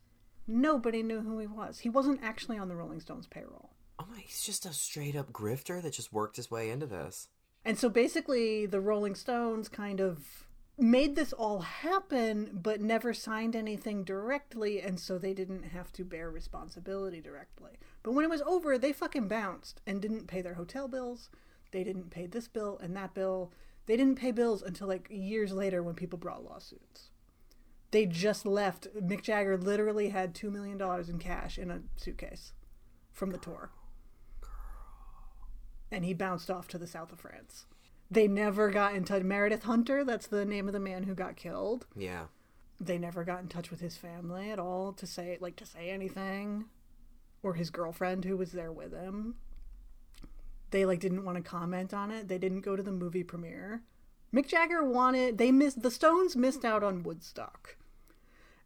Nobody knew who he was. He wasn't actually on the Rolling Stones payroll. Oh my, he's just a straight up grifter that just worked his way into this. And so basically, the Rolling Stones kind of made this all happen, but never signed anything directly, and so they didn't have to bear responsibility directly. But when it was over, they fucking bounced and didn't pay their hotel bills. They didn't pay this bill and that bill. They didn't pay bills until like years later when people brought lawsuits. They just left. Mick Jagger literally had $2 million in cash in a suitcase from the tour. And he bounced off to the south of France. They never got in touch. Meredith Hunter, that's the name of the man who got killed. Yeah. They never got in touch with his family at all to say like to say anything or his girlfriend who was there with him. They like didn't want to comment on it. They didn't go to the movie premiere. Mick Jagger wanted they missed the Stones missed out on Woodstock.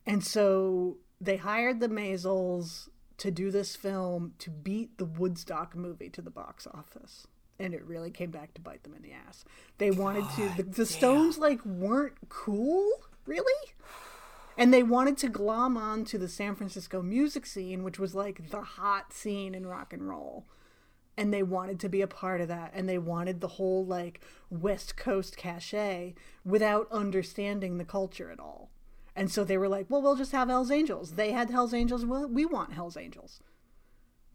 And so they hired the Maysles to do this film to beat the Woodstock movie to the box office. And it really came back to bite them in the ass. They wanted to the, the Stones like weren't cool, really? And they wanted to glom on to the San Francisco music scene, which was like the hot scene in rock and roll and they wanted to be a part of that and they wanted the whole like west coast cachet without understanding the culture at all and so they were like well we'll just have hells angels. They had hells angels. Well we want hells angels.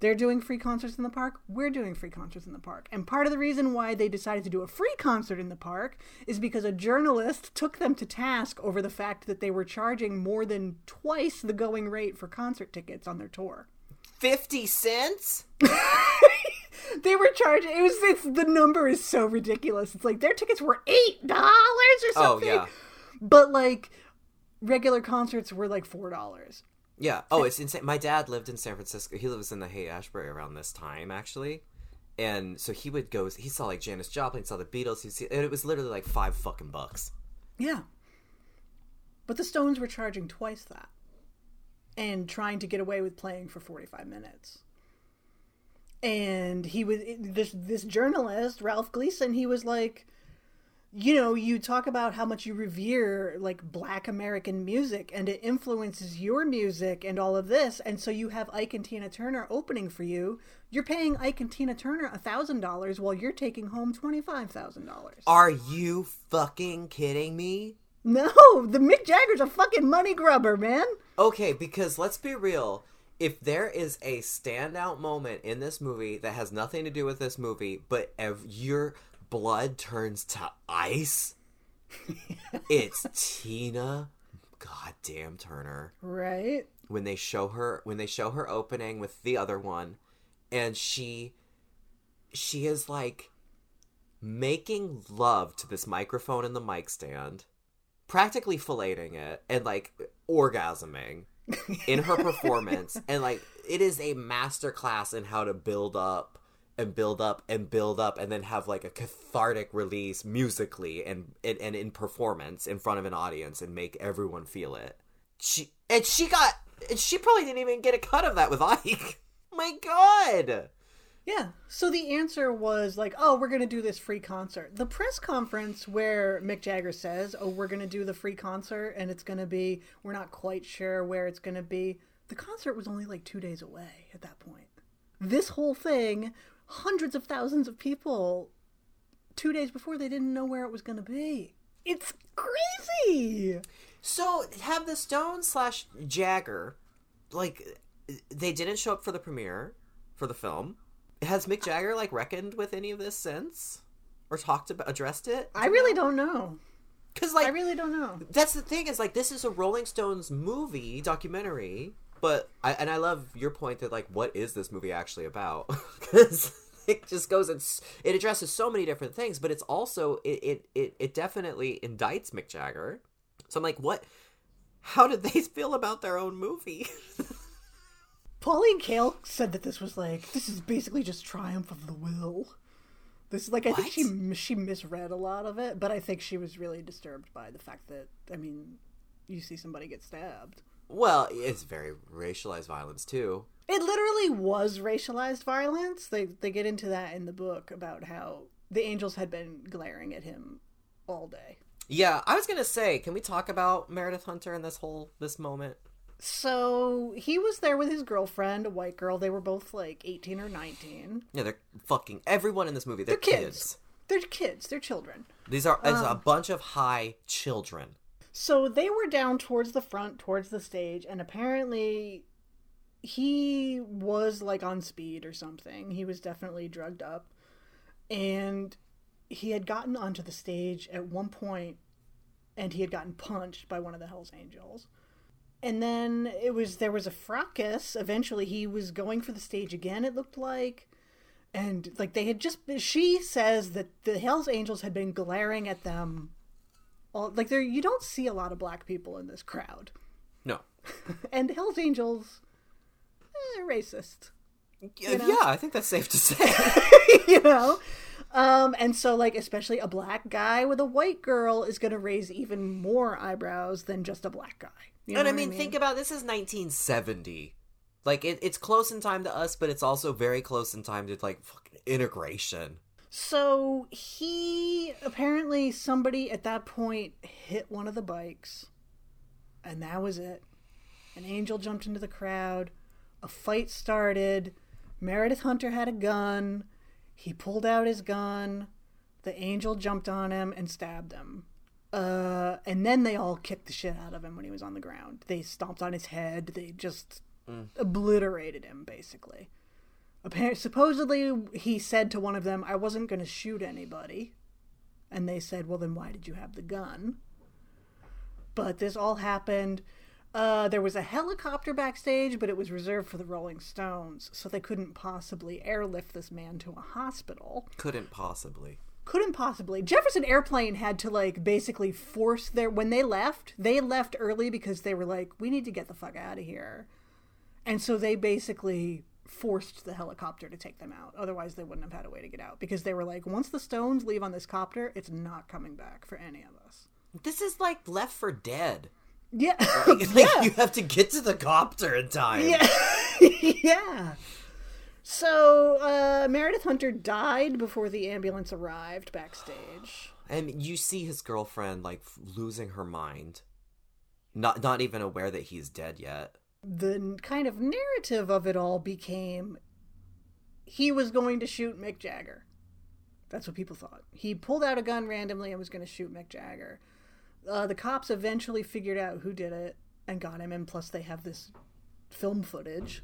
They're doing free concerts in the park. We're doing free concerts in the park. And part of the reason why they decided to do a free concert in the park is because a journalist took them to task over the fact that they were charging more than twice the going rate for concert tickets on their tour. 50 cents? they were charging it was it's the number is so ridiculous. It's like their tickets were eight dollars or something. Oh, something. yeah. but like regular concerts were like four dollars Yeah. Oh, it's insane. My dad lived in San Francisco. He lives in the Haight Ashbury around this time, actually. And so he would go, he saw like Janis Joplin, saw the Beatles, he see, and it was literally like five fucking bucks. yeah but the stones were charging twice that and trying to get away with playing for 45 minutes and he was this this journalist Ralph Gleason. He was like, you know, you talk about how much you revere like Black American music, and it influences your music and all of this, and so you have Ike and Tina Turner opening for you. You're paying Ike and Tina Turner a thousand dollars while you're taking home twenty five thousand dollars. Are you fucking kidding me? No, the Mick Jagger's a fucking money grubber, man. Okay, because let's be real. If there is a standout moment in this movie that has nothing to do with this movie, but ev- your blood turns to ice, it's Tina goddamn Turner. Right? When they show her when they show her opening with the other one and she she is like making love to this microphone and the mic stand practically filleting it and like orgasming in her performance and like it is a master class in how to build up and build up and build up and then have like a cathartic release musically and and, and in performance in front of an audience and make everyone feel it she and she got and she probably didn't even get a cut of that with ike my god Yeah. So the answer was like, oh, we're going to do this free concert. The press conference where Mick Jagger says, oh, we're going to do the free concert and it's going to be, we're not quite sure where it's going to be. The concert was only like two days away at that point. This whole thing, hundreds of thousands of people, two days before, they didn't know where it was going to be. It's crazy. So have the Stones slash Jagger, like they didn't show up for the premiere for the film. Has Mick Jagger like reckoned with any of this since, or talked about addressed it? I really don't know. Because like I really don't know. that's the thing is like this is a Rolling Stones movie documentary, but I and I love your point that like what is this movie actually about? Because it just goes and it addresses so many different things, but it's also it it it, it definitely indicts Mick Jagger. So I'm like, what? How did they feel about their own movie? Pauline Kael said that this was like this is basically just triumph of the will. This is like I think she she misread a lot of it, but I think she was really disturbed by the fact that I mean, you see somebody get stabbed. Well, it's very racialized violence too. It literally was racialized violence. They they get into that in the book about how the angels had been glaring at him all day. Yeah, I was gonna say, can we talk about Meredith Hunter in this whole this moment? So he was there with his girlfriend, a white girl. They were both like eighteen or nineteen. Yeah, they're fucking everyone in this movie. They're, They're kids. kids. They're kids. They're children. These are it's a um, bunch of high children. So they were down towards the front, towards the stage, and apparently he was like on speed or something. He was definitely drugged up. And he had gotten onto the stage at one point and he had gotten punched by one of the Hells Angels. And then it was there was a fracas. Eventually he was going for the stage again, it looked like. And like they had just she says that the Hells Angels had been glaring at them all like there you don't see a lot of black people in this crowd. No. And Hells Angels eh, racist. Yeah, yeah, I think that's safe to say. you know? Um, and so like especially a black guy with a white girl is gonna raise even more eyebrows than just a black guy. You know and I what mean, think about this is 1970. Like it, it's close in time to us, but it's also very close in time to like fucking integration. So he apparently somebody at that point hit one of the bikes, and that was it. An angel jumped into the crowd. A fight started. Meredith Hunter had a gun. He pulled out his gun. The angel jumped on him and stabbed him. Uh, and then they all kicked the shit out of him when he was on the ground. They stomped on his head. They just obliterated him, basically. Apparently, supposedly, he said to one of them, I wasn't going to shoot anybody. And they said, Well, then why did you have the gun? But this all happened. Uh, there was a helicopter backstage, but it was reserved for the Rolling Stones, so they couldn't possibly airlift this man to a hospital. Couldn't possibly. Couldn't possibly. Jefferson Airplane had to, like, basically force their. When they left, they left early because they were like, we need to get the fuck out of here. And so they basically forced the helicopter to take them out. Otherwise, they wouldn't have had a way to get out because they were like, once the Stones leave on this copter, it's not coming back for any of us. This is like Left for Dead. Yeah. Like, yeah. you have to get to the copter in time. Yeah. yeah. So, uh, Meredith Hunter died before the ambulance arrived backstage. And you see his girlfriend like losing her mind, not not even aware that he's dead yet. The kind of narrative of it all became he was going to shoot Mick Jagger. That's what people thought. He pulled out a gun randomly and was going to shoot Mick Jagger. Uh, the cops eventually figured out who did it and got him, and plus they have this film footage,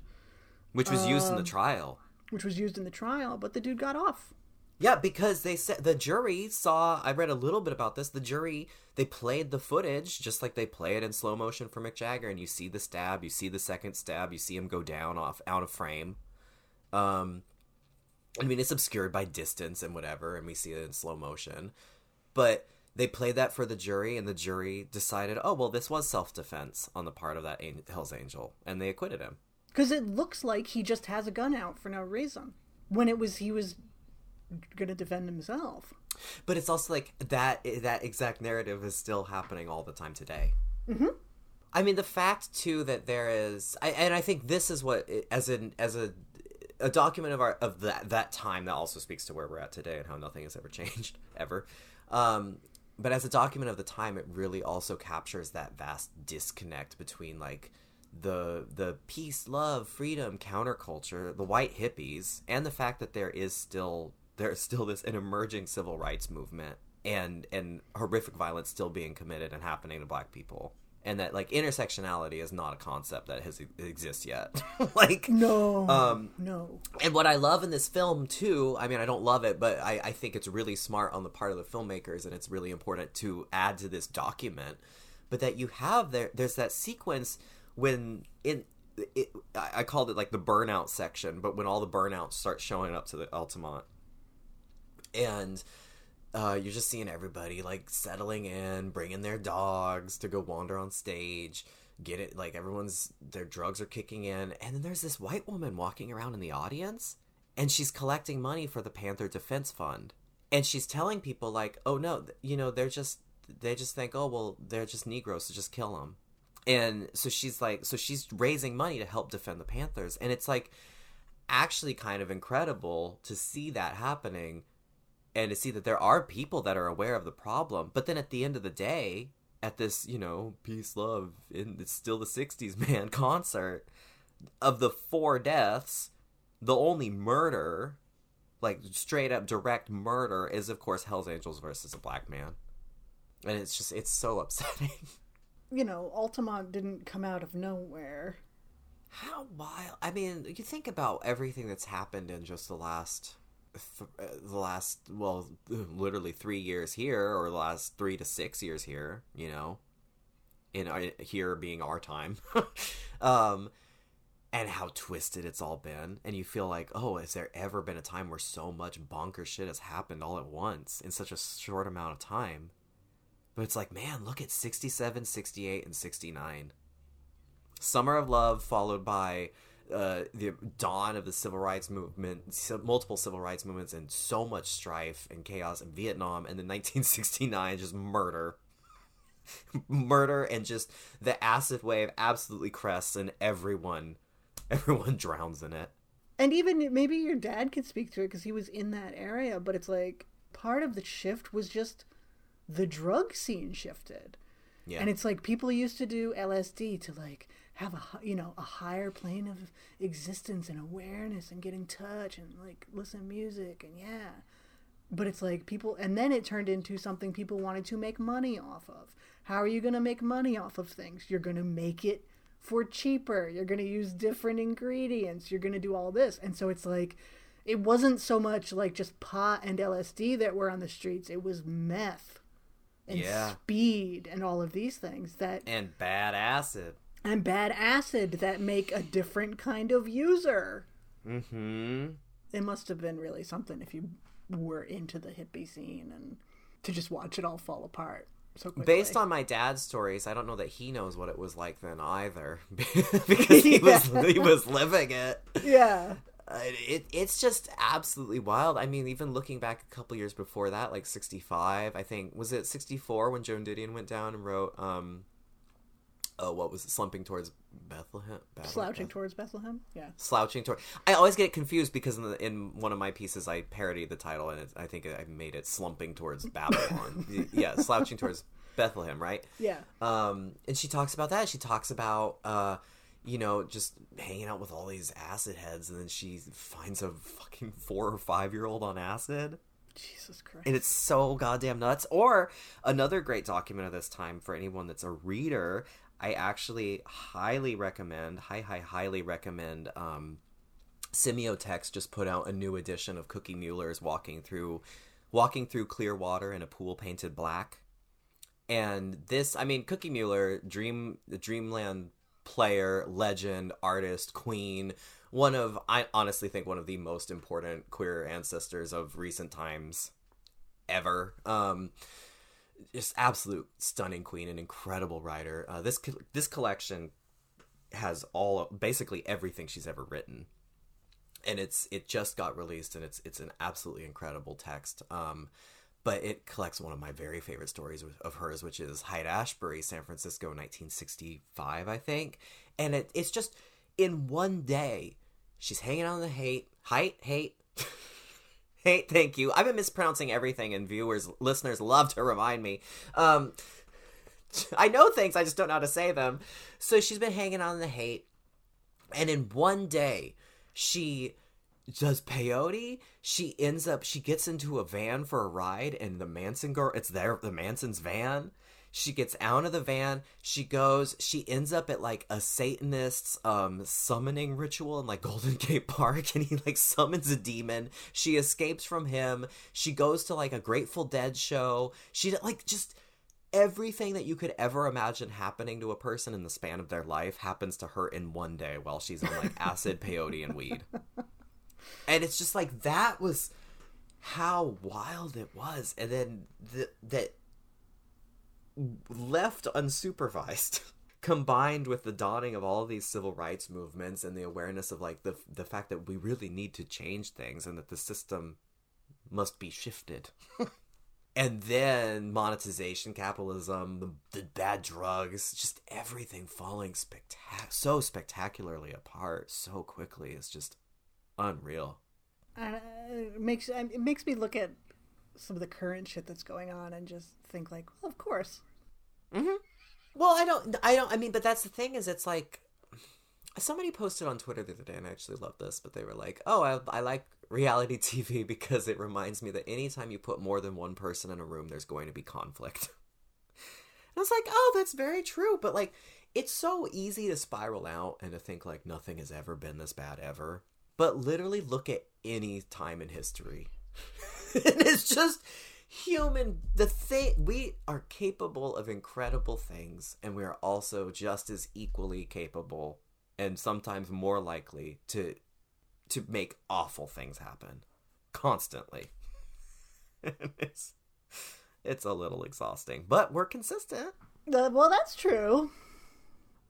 which was used Um, in the trial. which was used in the trial, but the dude got off. Yeah, because they said the jury saw. I read a little bit about this. The jury they played the footage just like they play it in slow motion for Mick Jagger, and you see the stab, you see the second stab, you see him go down off out of frame. Um, I mean it's obscured by distance and whatever, and we see it in slow motion, but they played that for the jury, and the jury decided, oh well, this was self defense on the part of that an- Hell's Angel, and they acquitted him. Because it looks like he just has a gun out for no reason. When it was he was going to defend himself. But it's also like that that exact narrative is still happening all the time today. Mm-hmm. I mean, the fact too that there is, I, and I think this is what, as an as a a document of our of that that time that also speaks to where we're at today and how nothing has ever changed ever. Um, but as a document of the time, it really also captures that vast disconnect between like the the peace, love, freedom, counterculture, the white hippies, and the fact that there is still there's still this an emerging civil rights movement and and horrific violence still being committed and happening to black people and that like intersectionality is not a concept that has exists yet like No. um no. and what I love in this film too, I mean, I don't love it, but I, I think it's really smart on the part of the filmmakers, and it's really important to add to this document. But that you have there, there's that sequence when in it, I I called it like the burnout section, but when all the burnouts start showing up to the Altamont, and uh, you're just seeing everybody like settling in, bringing their dogs to go wander on stage. Get it? Like everyone's their drugs are kicking in, and then there's this white woman walking around in the audience, and she's collecting money for the Panther Defense Fund, and she's telling people like, "Oh no, you know they're just they just think, oh well, they're just Negroes, so just kill them." And so she's like, so she's raising money to help defend the Panthers, and it's like actually kind of incredible to see that happening and to see that there are people that are aware of the problem. But then at the end of the day, at this, you know, peace, love, in it's still the 60s, man, concert, of the four deaths, the only murder, like straight up direct murder, is of course Hell's Angels versus a black man. And it's just, it's so upsetting. You know, Altamont didn't come out of nowhere. How wild! I mean, you think about everything that's happened in just the last, th- uh, the last, well, literally three years here, or the last three to six years here. You know, in our, here being our time, um, and how twisted it's all been, and you feel like, oh, has there ever been a time where so much bonker shit has happened all at once in such a short amount of time? But it's like, man, look at 67, 68, and 69. Summer of Love, followed by uh, the dawn of the civil rights movement, multiple civil rights movements, and so much strife and chaos in Vietnam, and then 1969, just murder. murder and just the acid wave absolutely crests, and everyone, everyone drowns in it. And even maybe your dad could speak to it because he was in that area, but it's like part of the shift was just the drug scene shifted. Yeah. And it's like people used to do LSD to like have a you know a higher plane of existence and awareness and get in touch and like listen to music and yeah. But it's like people and then it turned into something people wanted to make money off of. How are you going to make money off of things? You're going to make it for cheaper. You're going to use different ingredients. You're going to do all this. And so it's like it wasn't so much like just pot and LSD that were on the streets. It was meth and Yeah. speed and all of these things that and bad acid. And bad acid that make a different kind of user. Mm-hmm. It must have been really something if you were into the hippie scene and to just watch it all fall apart so quickly. Based on my dad's stories, I don't know that he knows what it was like then either, because he was he was living it. yeah, Uh, it it's just absolutely wild. I mean, even looking back a couple years before that, like '65, I think was it '64 when Joan Didion went down and wrote um, oh, what was it? Slumping towards Bethlehem. Bethlehem? Slouching towards Bethlehem. Yeah. Slouching toward. I always get confused because in, the, in one of my pieces I parodied the title and it, I think I made it slumping towards Babylon. Yeah, slouching towards Bethlehem, right? Yeah. Um, and she talks about that. She talks about, uh, you know, just hanging out with all these acid heads, and then she finds a fucking four or five year old on acid. Jesus Christ. And it's so goddamn nuts. Or another great document of this time for anyone that's a reader, I actually highly recommend, high, high, highly recommend. Um, Semiotext just put out a new edition of Cookie Mueller's walking through, walking through clear water in a pool painted black. And this, I mean, Cookie Mueller, Dream, Dreamland player, legend, artist, queen, one of, I honestly think one of the most important queer ancestors of recent times ever. Um, just absolute stunning queen, an incredible writer. Uh, this co- this collection has all basically everything she's ever written, and it's it just got released, and it's it's an absolutely incredible text. Um, but it collects one of my very favorite stories of- of hers, which is Hyde Ashbury, San Francisco, 1965, I think. And it, it's just in one day, she's hanging on the hate, height, hate, Haight. Thank you. I've been mispronouncing everything, and viewers, listeners love to remind me. Um, I know things, I just don't know how to say them. So she's been hanging on the hate, and in one day, she does peyote. She ends up, she gets into a van for a ride, and the Manson girl, it's there, the Manson's van. She gets out of the van. She goes. She ends up at like a Satanist's um summoning ritual in like Golden Gate Park, and he like summons a demon. She escapes from him. She goes to like a Grateful Dead show. She like just everything that you could ever imagine happening to a person in the span of their life happens to her in one day while she's on like acid, peyote, and weed. And it's just like that was how wild it was, and then the, that left unsupervised combined with the dawning of all these civil rights movements and the awareness of like the the fact that we really need to change things and that the system must be shifted. And then monetization capitalism the, the bad drugs just everything falling spectac- so spectacularly apart so quickly is just unreal. Uh, it makes it makes me look at some of the current shit that's going on and just think like, well, of course. Mm-hmm. Well, I don't, I don't, I mean, but that's the thing is, it's like somebody posted on Twitter the other day, and I actually love this, but they were like, "Oh, I, I like reality TV because it reminds me that anytime you put more than one person in a room, there's going to be conflict." And I was like, "Oh, that's very true," but like, it's so easy to spiral out and to think like nothing has ever been this bad ever. But literally, look at any time in history. it's just human the thing we are capable of incredible things and we are also just as equally capable and sometimes more likely to to make awful things happen constantly it's it's a little exhausting but we're consistent Uh, well, that's true.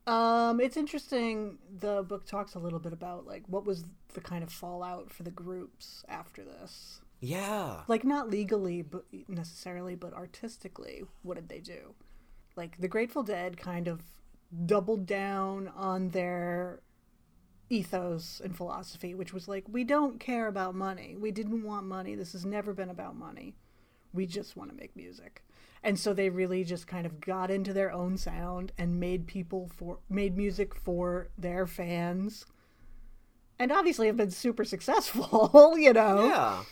Um, it's interesting. The book talks a little bit about like what was the kind of fallout for the groups after this. Yeah Like not legally, but necessarily, but artistically. What did they do? Like the Grateful Dead kind of doubled down on their ethos and philosophy, which was like, we don't care about money. We didn't want money. This has never been about money. We just want to make music. And so they really just kind of got into their own sound and made people for made music for their fans. And obviously have been super successful, you know yeah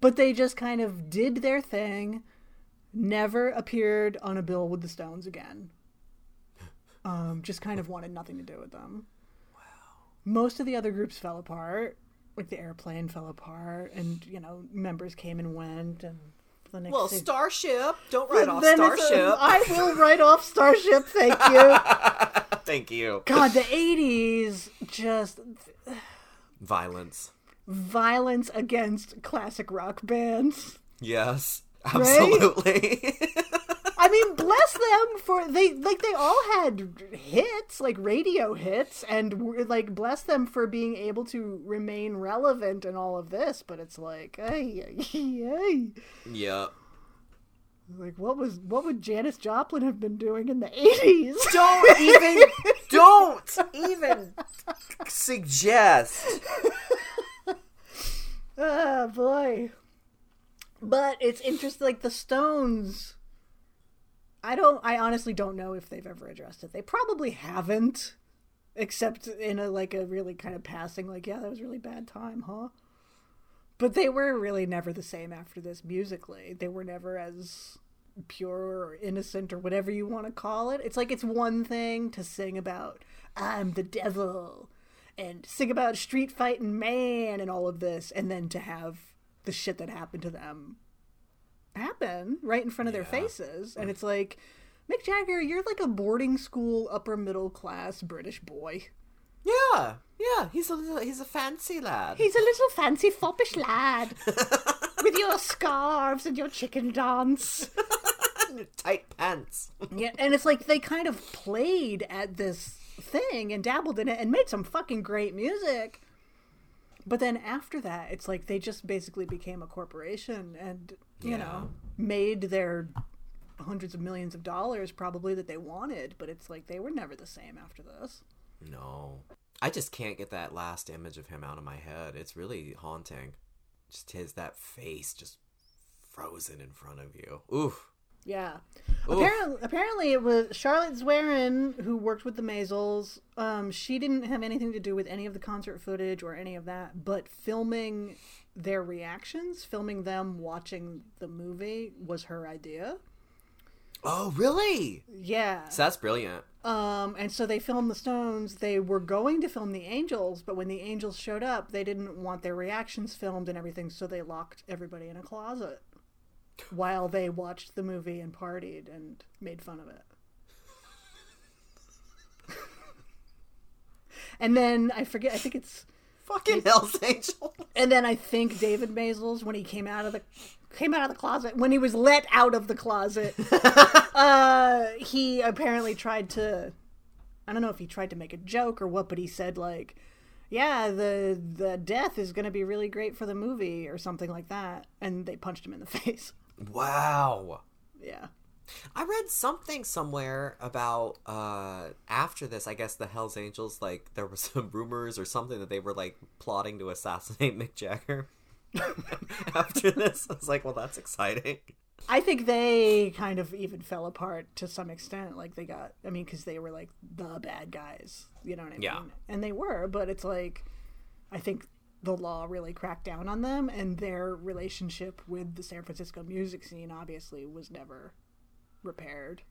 but they just kind of did their thing never appeared on a bill with the stones again. Um, just kind of wanted nothing to do with them. Wow. Most of the other groups fell apart like the airplane fell apart and you know members came and went and the next well thing- starship don't write off Then starship. I will write off starship thank you. Thank you. God the 80s just violence violence against classic rock bands yes absolutely I mean, bless them for they like they all had hits, like radio hits, and like bless them for being able to remain relevant in all of this. But it's like, ay, ay. yeah Like what was what would Janis Joplin have been doing in the eighties? Don't even don't even suggest. Oh boy. But it's interesting like the Stones I don't I honestly don't know if they've ever addressed it. They probably haven't. Except in a like a really kind of passing like, yeah, that was a really bad time, huh? But they were really never the same after this musically. They were never as pure or innocent or whatever you want to call it. It's like it's one thing to sing about I'm the devil and sing about street fighting man and all of this and then to have the shit that happened to them happen right in front of their faces and it's like Mick Jagger, you're like a boarding school upper middle class British boy. Yeah, yeah. He's a little, he's a fancy lad. He's a little fancy foppish lad with your scarves and your chicken dance. Tight pants. Yeah, and it's like they kind of played at this thing and dabbled in it and made some fucking great music. But then after that, it's like they just basically became a corporation and, you Yeah. know, made their hundreds of millions of dollars probably that they wanted, but it's like they were never the same after this. No, I just can't get that last image of him out of my head. It's really haunting. Just his that face just frozen in front of you. Oof. Yeah. Oof. Apparently, apparently it was Charlotte Zwerin who worked with the Maysles. Um, she didn't have anything to do with any of the concert footage or any of that, but filming their reactions, filming them watching the movie was her idea. Oh, really? Yeah. So that's brilliant. Um, and so they filmed the Stones. They were going to film the Angels, but when the Angels showed up, they didn't want their reactions filmed and everything, so they locked everybody in a closet while they watched the movie and partied and made fun of it. and then I forget, I think it's Fucking Hell's Angel. and then I think David Maysles, when he came out of the came out of the closet, when he was let out of the closet, uh, he apparently tried to. I don't know if he tried to make a joke or what, but he said like, "Yeah, the the death is going to be really great for the movie" or something like that, and they punched him in the face. Wow. Yeah. I read something somewhere about uh after this, I guess the Hells Angels like there were some rumors or something that they were like plotting to assassinate Mick Jagger. after this, I was like, well, that's exciting. I think they kind of even fell apart to some extent. Like they got, I mean, because they were like the bad guys, you know what I mean? Yeah. And they were, but it's like, I think the law really cracked down on them, and their relationship with the San Francisco music scene obviously was never repaired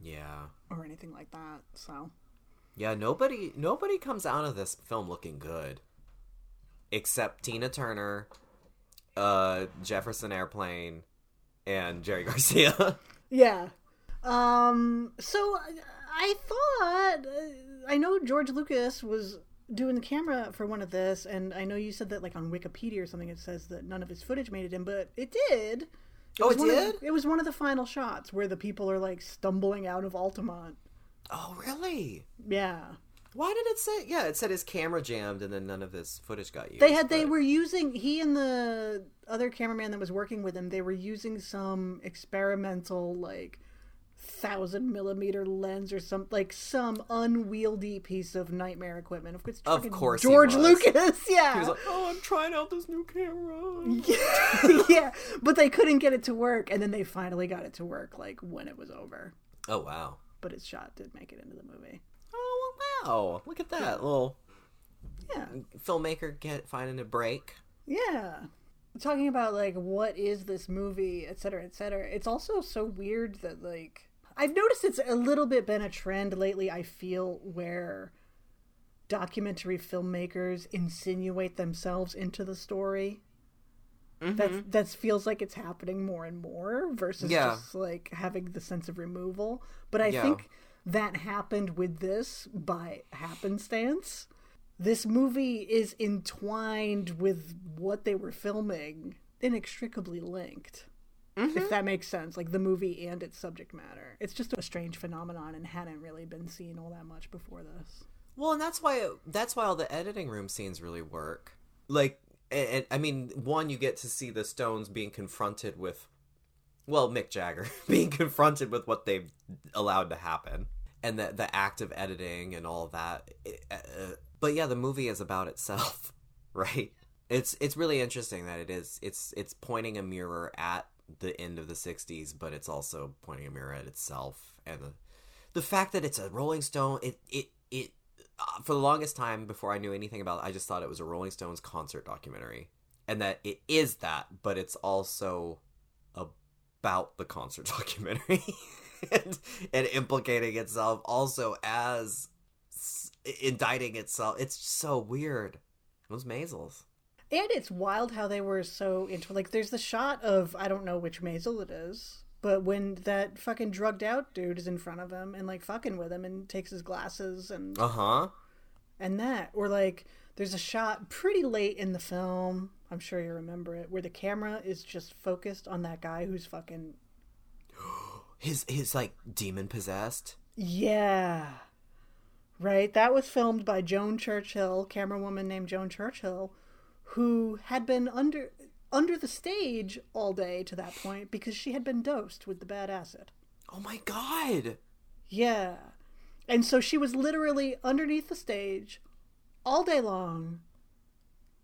Yeah. or anything like that. So, Yeah, nobody nobody comes out of this film looking good. Except Tina Turner, uh Jefferson Airplane, and Jerry Garcia. yeah. Um, so I, thought, uh, I know George Lucas was doing the camera for one of this, and I know you said that like on Wikipedia or something it says that none of his footage made it in, but it did. oh, it one of- did? it was one of the final shots where the people are like stumbling out of Altamont. Oh, really? Yeah. Why did it say? Yeah, it said his camera jammed, and then none of his footage got used. They had they were using he and the other cameraman that was working with him, they were using some experimental like thousand millimeter lens or some like some unwieldy piece of nightmare equipment. Of course, Of course George. Lucas, yeah. He was like, "Oh, I'm trying out this new camera." yeah, yeah, but they couldn't get it to work, and then they finally got it to work, like when it was over. Oh wow! But his shot did make it into the movie. Oh wow! Look at that little Yeah, filmmaker get finding a break. yeah. Talking about like what is this movie, et cetera, et cetera. It's also so weird that like I've noticed it's a little bit been a trend lately. I feel where documentary filmmakers insinuate themselves into the story. That mm-hmm. that feels like it's happening more and more versus Yeah. just like having the sense of removal. But I Yeah. think that happened with this by happenstance. This movie is entwined with what they were filming, inextricably linked. If that makes sense, like the movie and its subject matter. It's just a strange phenomenon and hadn't really been seen all that much before this. Well, and that's why that's why all the editing room scenes really work. Like, and, I mean, one, you get to see the Stones being confronted with well, Mick Jagger being confronted with what they've allowed to happen and the the act of editing and all that. Uh, but yeah, the movie is about itself, right? It's it's really interesting that it is it's it's pointing a mirror at the end of the 60s, but it's also pointing a mirror at itself and the the fact that it's a Rolling Stone it it it uh, for the longest time before I knew anything about it, I just thought it was a Rolling Stones concert documentary. And that it is that, but it's also about the concert documentary and, and implicating itself also as indicting itself. It's so weird. Those Maysles. And it's wild how they were so into like there's the shot of I don't know which Maisel it is, but when that fucking drugged out dude is in front of him and like fucking with him and takes his glasses and Uh-huh. And that or like there's a shot pretty late in the film, I'm sure you remember it, where the camera is just focused on that guy who's fucking his his like demon possessed. Yeah. Right? That was filmed by Joan Churchill, camera woman named Joan Churchill, who had been under under the stage all day to that point because she had been dosed with the bad acid. Oh my god. Yeah. And so she was literally underneath the stage all day long,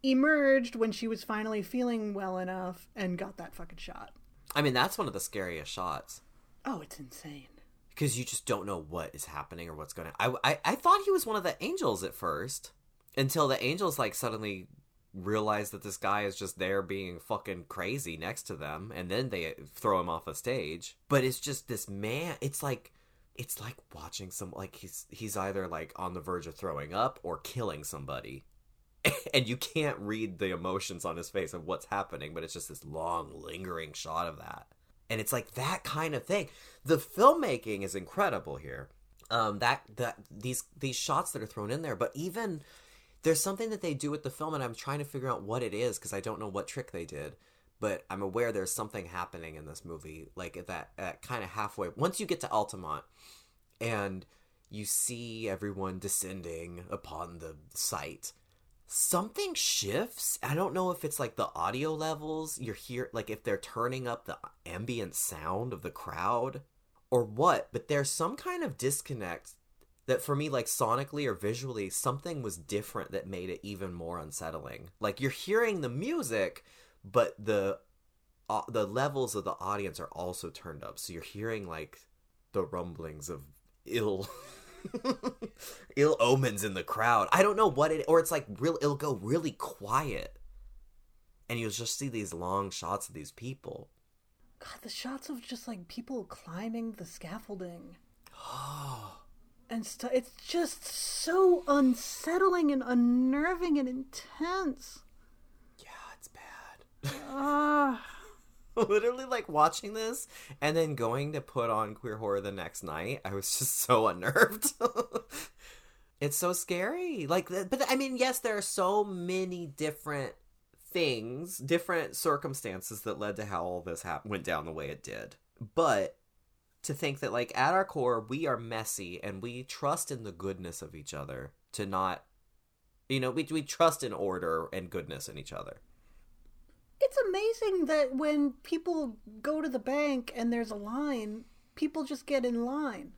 emerged when she was finally feeling well enough, and got that fucking shot. I mean, that's one of the scariest shots. Oh, it's insane. Because you just don't know what is happening or what's going to. I, I, I thought he was one of the angels at first until the angels, like, suddenly realize that this guy is just there being fucking crazy next to them and then they throw him off the stage. But it's just this man it's like it's like watching some like he's he's either like on the verge of throwing up or killing somebody. And you can't read the emotions on his face of what's happening but it's just this long lingering shot of that. And it's like that kind of thing. The filmmaking is incredible here. Um that that these these shots that are thrown in there but even there's something that they do with the film and i'm trying to figure out what it is because i don't know what trick they did but i'm aware there's something happening in this movie like at that at kind of halfway once you get to altamont and you see everyone descending upon the site something shifts. I don't know if it's like the audio levels you're here like if they're turning up the ambient sound of the crowd or what but there's some kind of disconnect that for me like sonically or visually something was different that made it even more unsettling. Like you're hearing the music but the uh, the levels of the audience are also turned up. So you're hearing like the rumblings of ill ill omens in the crowd. I don't know what it or it's like real it'll go really quiet. And you'll just see these long shots of these people. God, the shots of just like people climbing the scaffolding. and stuff. It's just so unsettling and unnerving and intense. yeah it's bad Ah, literally like watching this and then going to put on queer horror the next night i was just so unnerved it's so scary like but i mean yes there are so many different things different circumstances that led to how all this hap- went down the way it did but to think that like at our core we are messy and we trust in the goodness of each other to not you know we, we trust in order and goodness in each other it's amazing that when people go to the bank and there's a line, people just get in line.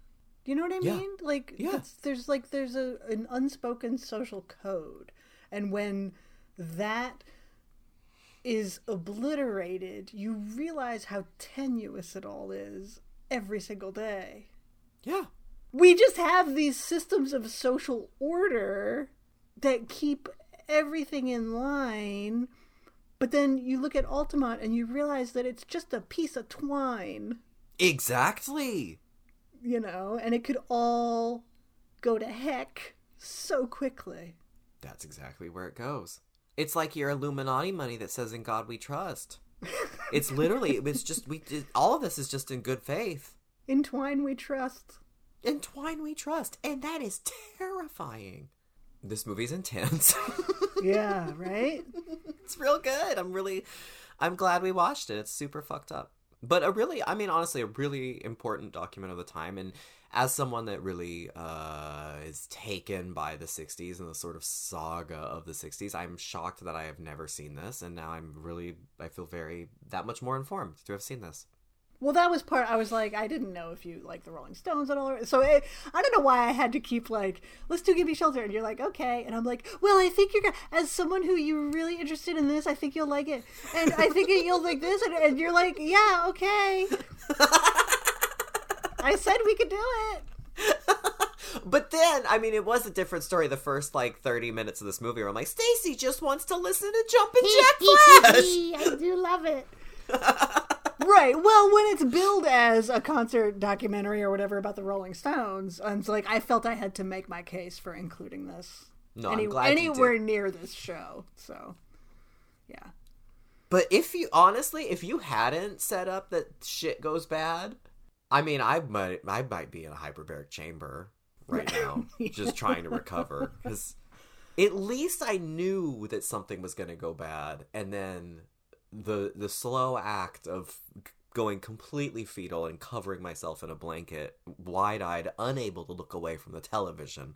Do you know what I Yeah. mean? Like, Yeah. it's- there's like there's a an unspoken social code, and when that is obliterated, you realize how tenuous it all is every single day. yeah we just have these systems of social order that keep everything in line. But then you look at Altamont and you realize that it's just a piece of twine, exactly you know, and it could all go to heck so quickly. That's exactly where it goes. It's like your Illuminati money that says "In God We Trust." It's literally it's just we all of this is just in good faith. In twine we trust. In twine we trust, and that is terrifying. This movie's intense. Yeah, right? it's real good. I'm really I'm glad we watched it. It's super fucked up. But a really I mean honestly a really important document of the time and as someone that really uh, is taken by the 60s and the sort of saga of the 60s, I'm shocked that I have never seen this and now I'm really I feel very that much more informed to have seen this. Well, that was part. I was like, I didn't know if you like the Rolling Stones at all. So it, I don't know why I had to keep like, let's do "Give Me Shelter," and you're like, okay, and I'm like, well, I think you're gonna, as someone who you're really interested in this, I think you'll like it, and I think you'll like this, and, and you're like, yeah, okay. I said we could do it. But then, I mean, it was a different story. The first like thirty minutes of this movie, where I'm like, Stacie just wants to listen to Jumpin' Jack Flash. I do love it. right. Well, when it's billed as a concert documentary or whatever about the Rolling Stones, I'm like, I felt I had to make my case for including this No, any- I'm glad you anywhere near this show. So, yeah. But if you honestly, if you hadn't set up that shit goes bad, I mean, I might, I might be in a hyperbaric chamber right now, just trying to recover because at least I knew that something was going to go bad, and then the the slow act of going completely fetal and covering myself in a blanket, wide eyed, unable to look away from the television,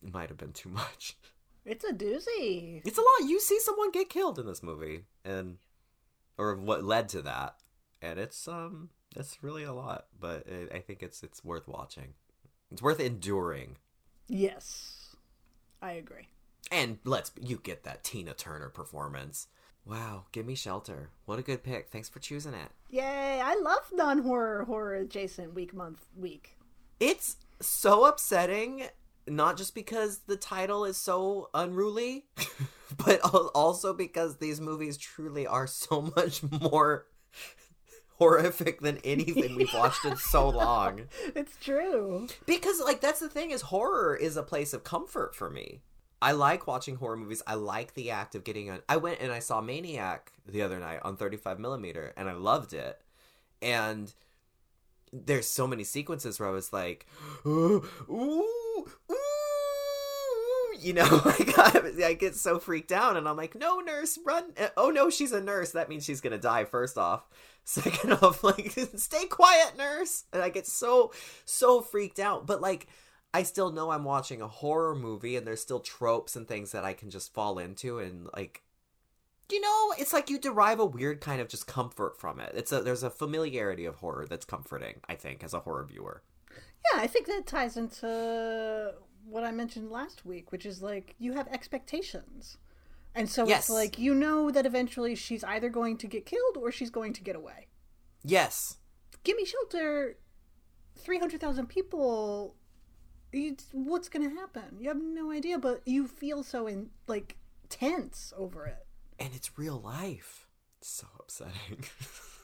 might have been too much. It's a doozy. It's a lot. You see someone get killed in this movie, and or what led to that, and it's um, it's really a lot. But it, I think it's it's worth watching. It's worth enduring. Yes. I agree. And let's you get that Tina Turner performance. Wow, give me shelter. What a good pick. Thanks for choosing it. Yay. I love non horror, horror adjacent week, month, week. It's so upsetting, not just because the title is so unruly, but also because these movies truly are so much more horrific than anything we've watched in so long. It's true. Because like that's the thing is horror is a place of comfort for me. I like watching horror movies. I like the act of getting on. I went and I saw Maniac the other night on 35 millimeter, and I loved it. And there's so many sequences where I was like, ooh, ooh, ooh, you know, like I, I get so freaked out, and I'm like, no, nurse, run! Uh, Oh no, she's a nurse. That means she's gonna die. First off, second off, like, stay quiet, nurse. And I get so so freaked out, but like. I still know I'm watching a horror movie and there's still tropes and things that I can just fall into and like you know, it's like you derive a weird kind of just comfort from it. It's a there's a familiarity of horror that's comforting, I think, as a horror viewer. Yeah, I think that ties into what I mentioned last week, which is like you have expectations. And so Yes. it's like you know that eventually she's either going to get killed or she's going to get away. Yes. Gimme shelter, 300,000 people, you, what's going to happen? You have no idea, but you feel so in like tense over it. And it's real life. It's so upsetting.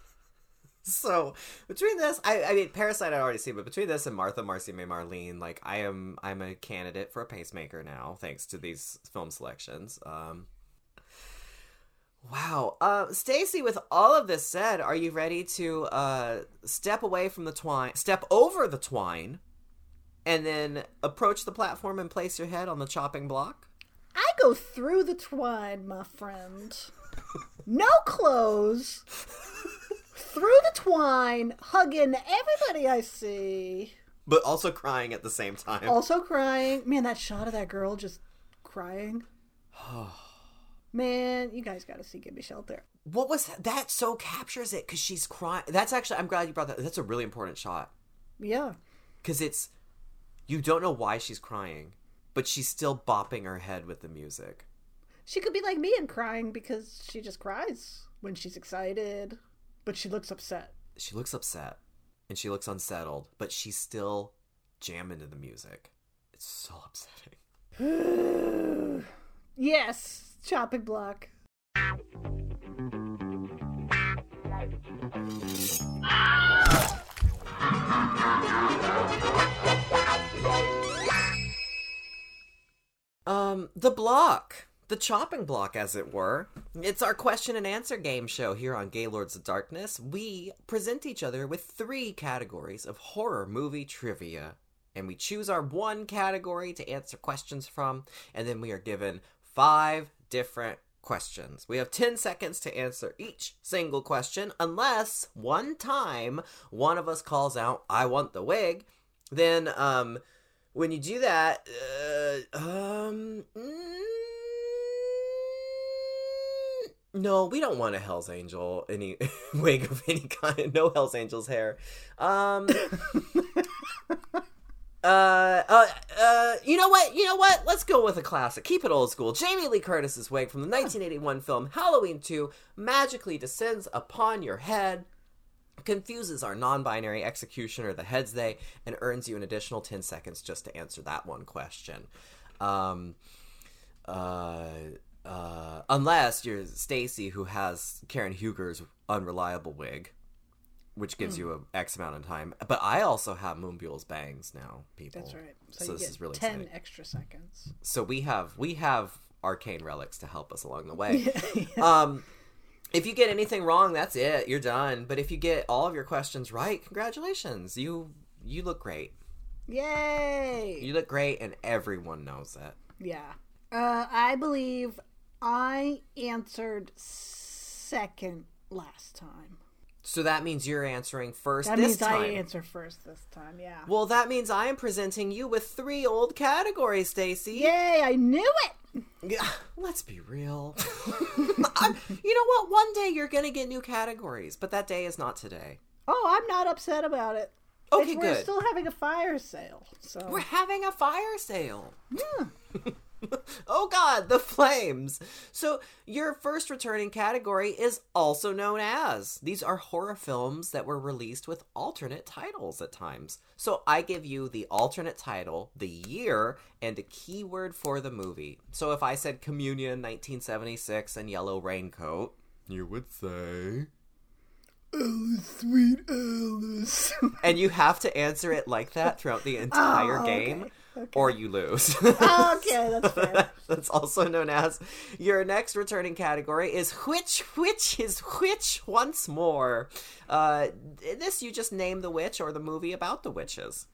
so between this, I, I mean, Parasite I already see, but between this and Martha, Marcy, May, Marlene, like I am, I'm a candidate for a pacemaker now, thanks to these film selections. Um, wow, uh, Stacie. With all of this said, are you ready to uh, step away from the twine, step over the twine, and then approach the platform and place your head on the chopping block? I go through the twine, my friend. No clothes. through the twine, hugging everybody I see. But also crying at the same time. Also crying. Man, that shot of that girl just crying. Man, you guys got to see Give Me Shelter. What was that? So captures it because she's crying. That's actually. I'm glad you brought that. That's a really important shot Yeah. because it's you don't know why she's crying, but she's still bopping her head with the music. She could be like me and crying because she just cries when she's excited, but she looks upset. She looks upset and she looks unsettled, but she's still jamming to the music. It's so upsetting. Yes, chopping block. Um, the block. The chopping block, as it were. It's our question and answer game show here on Gaylords of Darkness. We present each other with three categories of horror movie trivia. And we choose our one category to answer questions from, and then we are given five different questions. We have 10 seconds to answer each single question, unless one time one of us calls out, I want the wig. Then, um, when you do that, uh, um, mm, No, we don't want a Hell's Angel any wig of any kind. No Hell's Angel's hair. Um. Uh, uh, uh, you know what? You know what? Let's go with a classic. Keep it old school. Jamie Lee Curtis's wig from the 1981 film Halloween 2 magically descends upon your head, confuses our non-binary executioner, the heads they, and earns you an additional 10 seconds just to answer that one question. Um, uh, uh, unless you're Stacie, who has Karen Huger's unreliable wig, which gives Hmm. you a X amount of time. But I also have Moonbule's bangs now, people. That's right. So, So, this is really ten exciting. extra seconds. So we have we have arcane relics to help us along the way. Um, if you get anything wrong, that's it. You're done. But if you get all of your questions right, congratulations. You you look great. Yay! You look great, and everyone knows it. Yeah. Uh, I believe I answered second last time. So that means you're answering first That this means time. I answer first this time. Yeah. Well, that means I am presenting you with three old categories, Stacie. Yay! I knew it. Yeah, let's be real. You know what? One day you're gonna get new categories, but that day is not today. Oh, I'm not upset about it. Okay, It's- We're good. still having a fire sale, so We're having a fire sale. yeah. Oh God, the flames! So your first returning category is also known as. These are horror films that were released with alternate titles at times. So I give you the alternate title, the year, and a keyword for the movie. So if I said Communion 1976 and Yellow Raincoat, you would say. Alice, sweet Alice. And you have to answer it like that throughout the entire Oh, game, okay, okay. or you lose. okay, that's fair. That's also known as your next returning category is which which is which once more. Uh, this you just name the witch or the movie about the witches.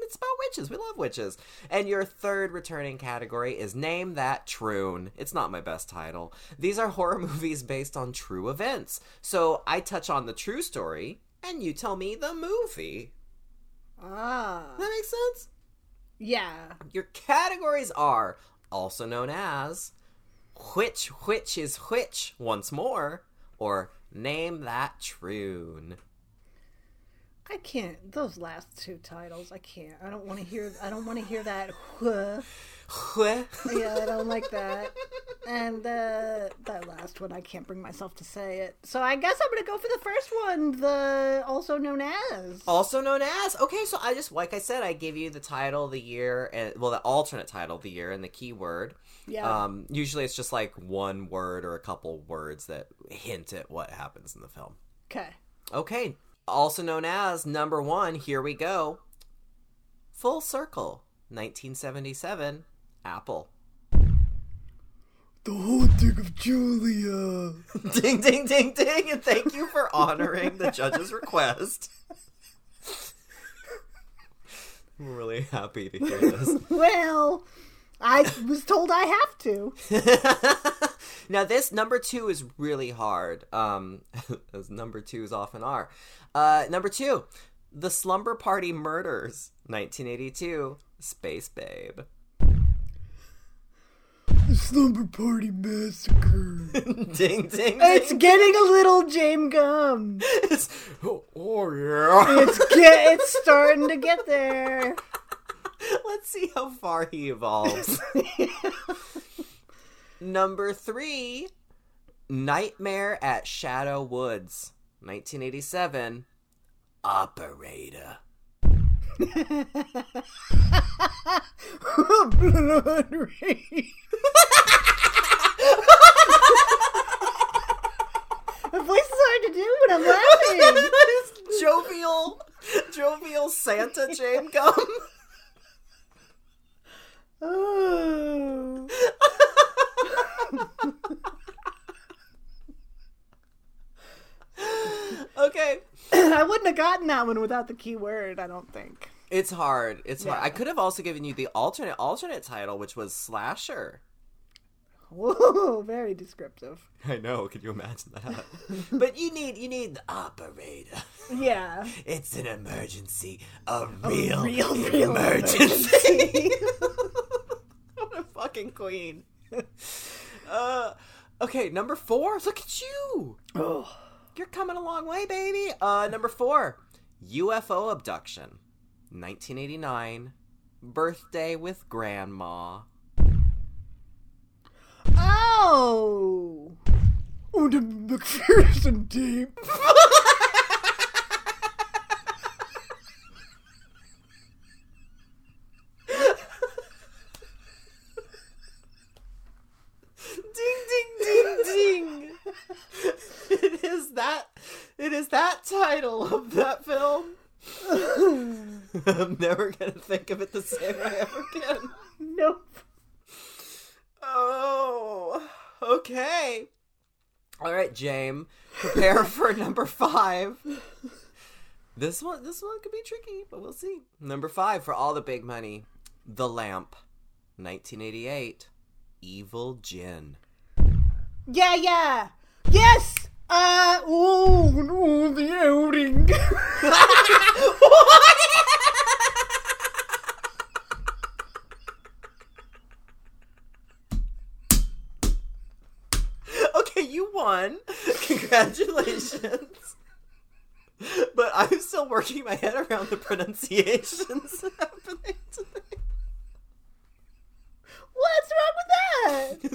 It's about witches. We love witches. And your third returning category is Name That Troon. It's not my best title. These are horror movies based on true events. So I touch on the true story, and you tell me the movie. Ah, That makes sense? Yeah. Your categories are also known as Which Which is Which once more, or Name That Troon. I can't. Those last two titles, I can't. I don't want to hear. I don't want to hear that. Yeah, I don't like that. And uh, that last one, I can't bring myself to say it. So I guess I'm gonna go for the first one, the also known as. also known as okay so i just like i said i give you the title the year and well the alternate title the year and the keyword Yeah. um usually it's just like one word or a couple words that hint at what happens in the film Okay. okay also known as number one here we go full circle 1977 apple. The haunting of Julia. ding ding ding ding. And thank you for honoring the judge's request. I'm really happy to hear this. Well, I was told I have to. now this number two is really hard. Um as number twos often are. Uh number two the slumber party murders 1982 space babe The slumber party massacre. ding ding ding It's getting a little James Gumb. It's- oh, oh, yeah It's get. It's starting to get there. let's see how far he evolves number three nightmare at shadow woods 1987 operator Blood Rage. The voice is hard to do when I'm laughing. It's jovial, jovial Santa James Gumb. Oh. okay, I wouldn't have gotten that one without the keyword, I don't think. It's hard. It's hard. I could have also given you the alternate alternate title, which was slasher. Whoa, very descriptive. I know. Can you imagine that? but you need you need the operator. Yeah. It's an emergency. A real, real, real emergency. what a fucking queen. Uh, Okay, number four. Look at you. Oh. You're coming a long way, baby. Uh, number four, UFO abduction, 1989, birthday with grandma. Oh. Oh, the McPherson Tape. Ding ding ding ding. it is that. It is that title of that film. I'm never gonna think of it the same way ever again. Nope. Oh, okay. All right, James, prepare for number five. This one, this one could be tricky, but we'll see. Number five for all the big money, The Lamp, 1988, Evil Gin. Yeah, yeah. Yes. Uh. Oh, no, the outing. okay, you won. Congratulations. But I'm still working my head around the pronunciations happening today. What's wrong with that?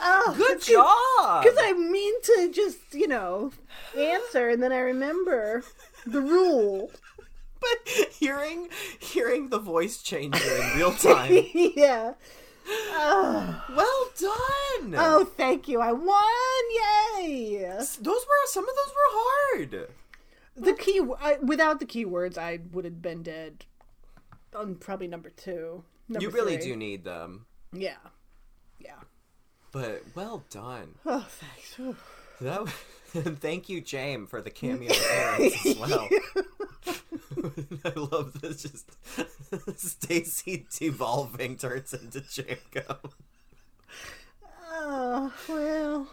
Oh, Good job. Because I mean to just, you know, answer and then I remember the rule. But hearing hearing the voice change in real time. yeah. Oh. well done. oh, thank you. I won. Yay. those were some of those were hard. The key, I, without the keywords, I would have been dead on probably number two. Number you really three. do need them. Yeah. Yeah. But well done. Oh, thanks. That and thank you, James, for the cameo appearance as well. I love this. Just Stacie devolving turns into Jango. Oh, well,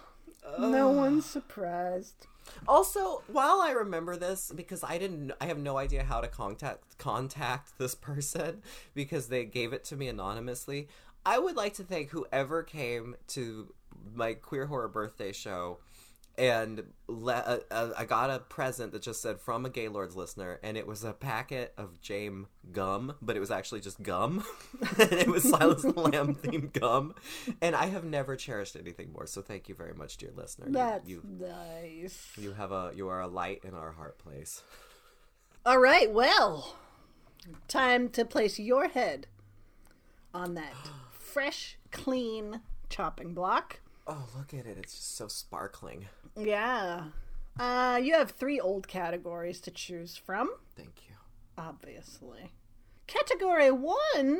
no one's surprised. Also, while I remember this, because I didn't, I have no idea how to contact contact this person because they gave it to me anonymously. I would like to thank whoever came to my queer horror birthday show and le- uh, uh, I got a present that just said from a Gaylords listener, and it was a packet of Jame gum, but it was actually just gum, and it was Silas the Lamb themed gum, and I have never cherished anything more. So thank you very much, dear listener. You- That's you nice. you have a you are a light in our heart place. All right, well, time to place your head on that fresh, clean chopping block. Oh, look at it. It's just so sparkling. Yeah. Uh, you have three old categories to choose from, Thank you. obviously. Category one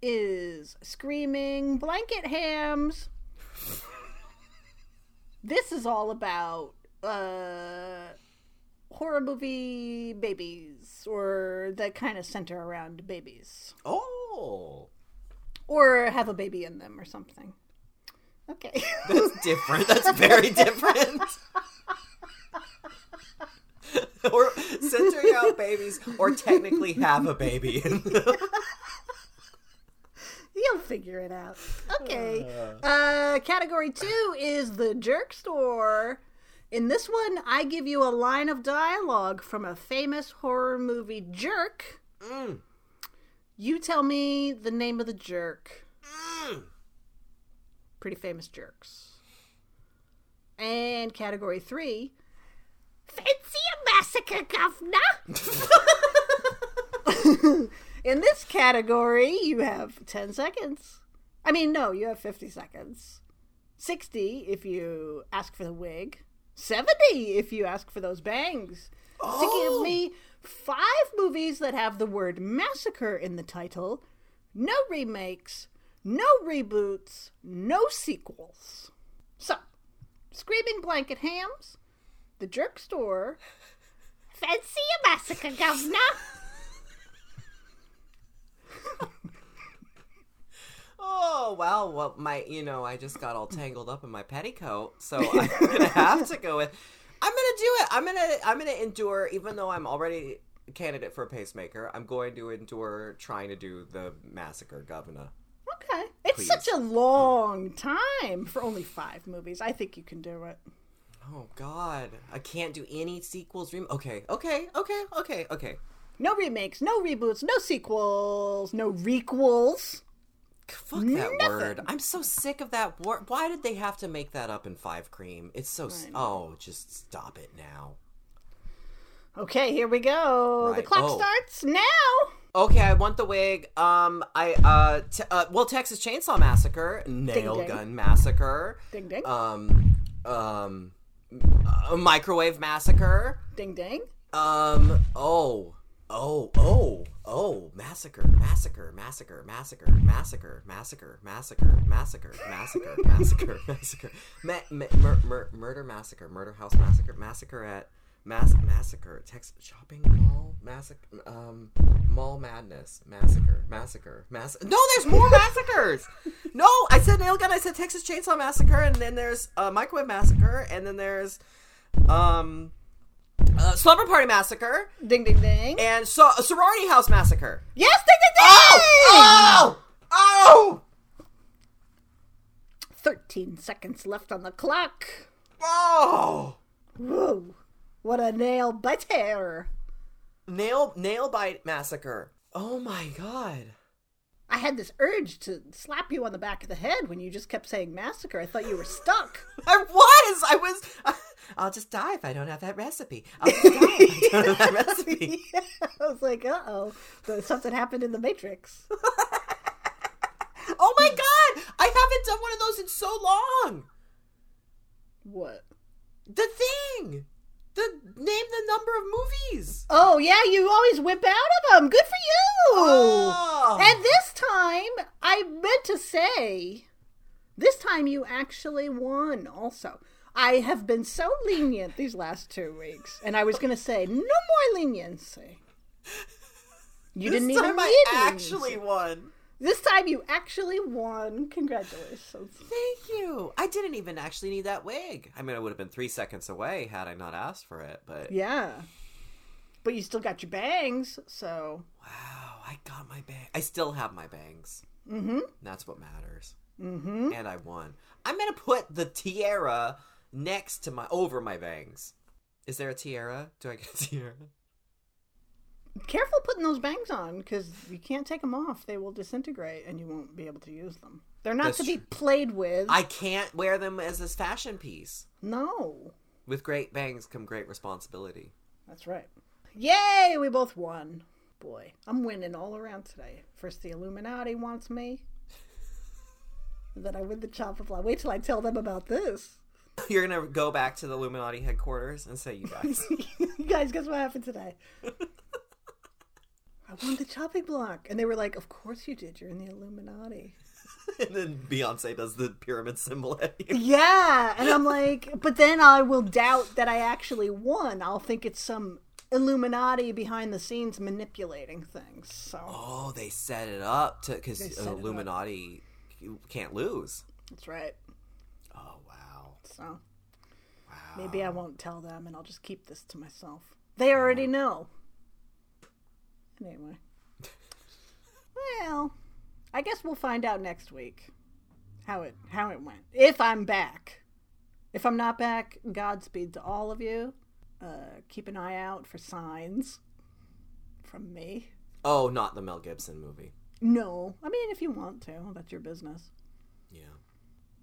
is screaming blanket hams. this is all about uh, horror movie babies, or that kind of center around babies, Oh, or have a baby in them, or something. Okay. that's different. That's very different. or centering out babies, or technically have a baby. You'll figure it out. Okay. Uh, category two is the jerk store. In this one, I give you a line of dialogue from a famous horror movie jerk. Mm. You tell me the name of the jerk. Mm. Pretty famous jerks. And category three Fancy a massacre, governor? In this category, you have 10 seconds. I mean, no, you have 50 seconds. 60 if you ask for the wig. 70 if you ask for those bangs. To Oh. give me oh! five movies that have the word massacre in the title, no remakes, no reboots, no sequels. So, Screaming Blanket Hams, The Jerk Store, Fancy a Massacre, Governor? Oh well, Well, my you know I just got all tangled up in my petticoat, so I'm gonna have to go with. I'm gonna do it. I'm gonna I'm gonna endure, even though I'm already a candidate for a pacemaker. I'm going to endure trying to do the massacre, governor. Okay. It's Please. such a long time for only five movies. I think you can do it. Oh God, I can't do any sequels. Rem- okay, okay, okay, okay, okay. No remakes, no reboots, no sequels, no requels. Fuck that Nothing. word. I'm so sick of that word. Why did they have to make that up in Five Cream? It's so. oh, just stop it now. Okay, here we go. The clock Oh. starts now. Okay, I want the wig. Um, I uh, t- uh well, Texas Chainsaw Massacre, Nail ding. Gun Massacre, Ding ding. um, um, uh, Microwave Massacre, ding ding. um, oh, oh, oh, oh, Massacre, Massacre, Massacre, Massacre, Massacre, Massacre, Massacre, Massacre, Massacre, Massacre, Massacre, Ma- ma- mur- mur- Murder Massacre, Murder House Massacre, Massacre at Mass Massacre, Texas Shopping Mall Massacre, um, Mall Madness Massacre, Massacre, Mass. No, there's more massacres. No, I said Nail Gun. I said Texas Chainsaw Massacre, and then there's uh, Microwave Massacre, and then there's um, uh, Slumber Party Massacre, Ding ding ding. and so Sorority House Massacre. yes, ding ding ding. Oh! Oh! Oh! 13 seconds left on the clock. Oh! Whoa. What a nail biter. Nail nail bite massacre. Oh my god. I had this urge to slap you on the back of the head when you just kept saying massacre. I thought you were stuck. I was. I was. I'll just die if I don't have that recipe. I'll just die if I don't have that recipe. I was like, uh oh, something happened in the Matrix. Oh my god! I haven't done one of those in so long. What? The thing. The name the number of movies. Oh, yeah, you always whip out of them. Good for you. Oh. And this time, I meant to say, this time you actually won also. I have been so lenient these last two weeks, and I was going to say, no more leniency. You this didn't even I leniency. actually won. This time you actually won. Congratulations. Thank you. I didn't even actually need that wig. I mean, I would have been three seconds away had I not asked for it. But Yeah. But you still got your bangs, so. wow, I got my bang. I still have my bangs. Mm-hmm. That's what matters. Mm-hmm. And I won. I'm gonna put the tiara next to my over my bangs. Is there a tiara? Do I get a tiara? Careful putting those bangs on because you can't take them off. They will disintegrate and you won't be able to use them. They're not That's to be played with. I can't wear them as this fashion piece. No. With great bangs come great responsibility. That's right. Yay! We both won. Boy, I'm winning all around today. First, the Illuminati wants me. then I win the chop of Wait till I tell them about this. You're gonna go back to the Illuminati headquarters and say, "You guys." you guys, guess what happened today? I won the chopping block. And they were like, Of course you did. You're in the Illuminati. and then Beyonce does the pyramid symbol at you. Yeah. And I'm like, But then I will doubt that I actually won. I'll think it's some Illuminati behind the scenes manipulating things. So Oh, they set it up to because They set it up. Illuminati can't lose. that's right. Oh wow, So wow. maybe I won't tell them and I'll just keep this to myself. They already know. Anyway. Well, I guess we'll find out next week how it how it went. If I'm back. If I'm not back, Godspeed to all of you. Uh, keep an eye out for signs from me. Oh, not the Mel Gibson movie. No, I mean if you want to, that's your business. Yeah.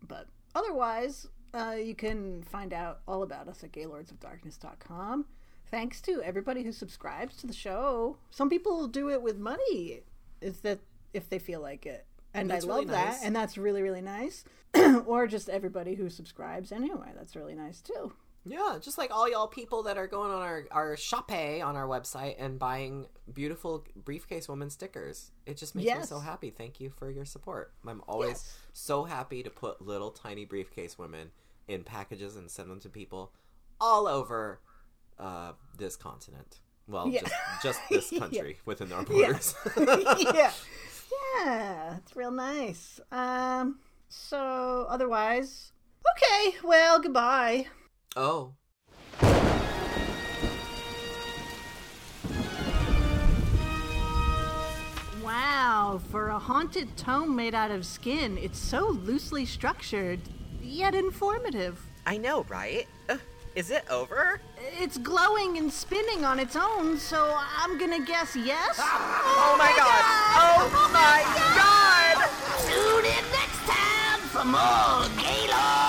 But otherwise, uh, you can find out all about us at gaylordsofdarkness.com. Thanks to everybody who subscribes to the show. Some people do it with money, is that if they feel like it. And I love really that, nice. and that's really, really nice. or just everybody who subscribes anyway. That's really nice too. Yeah, just like all y'all people that are going on our our shop on our website and buying beautiful briefcase woman stickers. It just makes me so happy. Thank you for your support. I'm always Yes. so happy to put little tiny briefcase women in packages and send them to people all over uh, this continent. Well, Yeah. just just this Yeah. country within our borders. yeah. Yeah, it's real nice. Um so otherwise, okay, well, goodbye. oh, Wow, for a haunted tome made out of skin, it's so loosely structured, yet informative. I know, right? Ugh, is it over? It's glowing and spinning on its own, so I'm gonna guess yes? Oh, oh my god! Oh, oh my god! Tune in next time for more Gaylords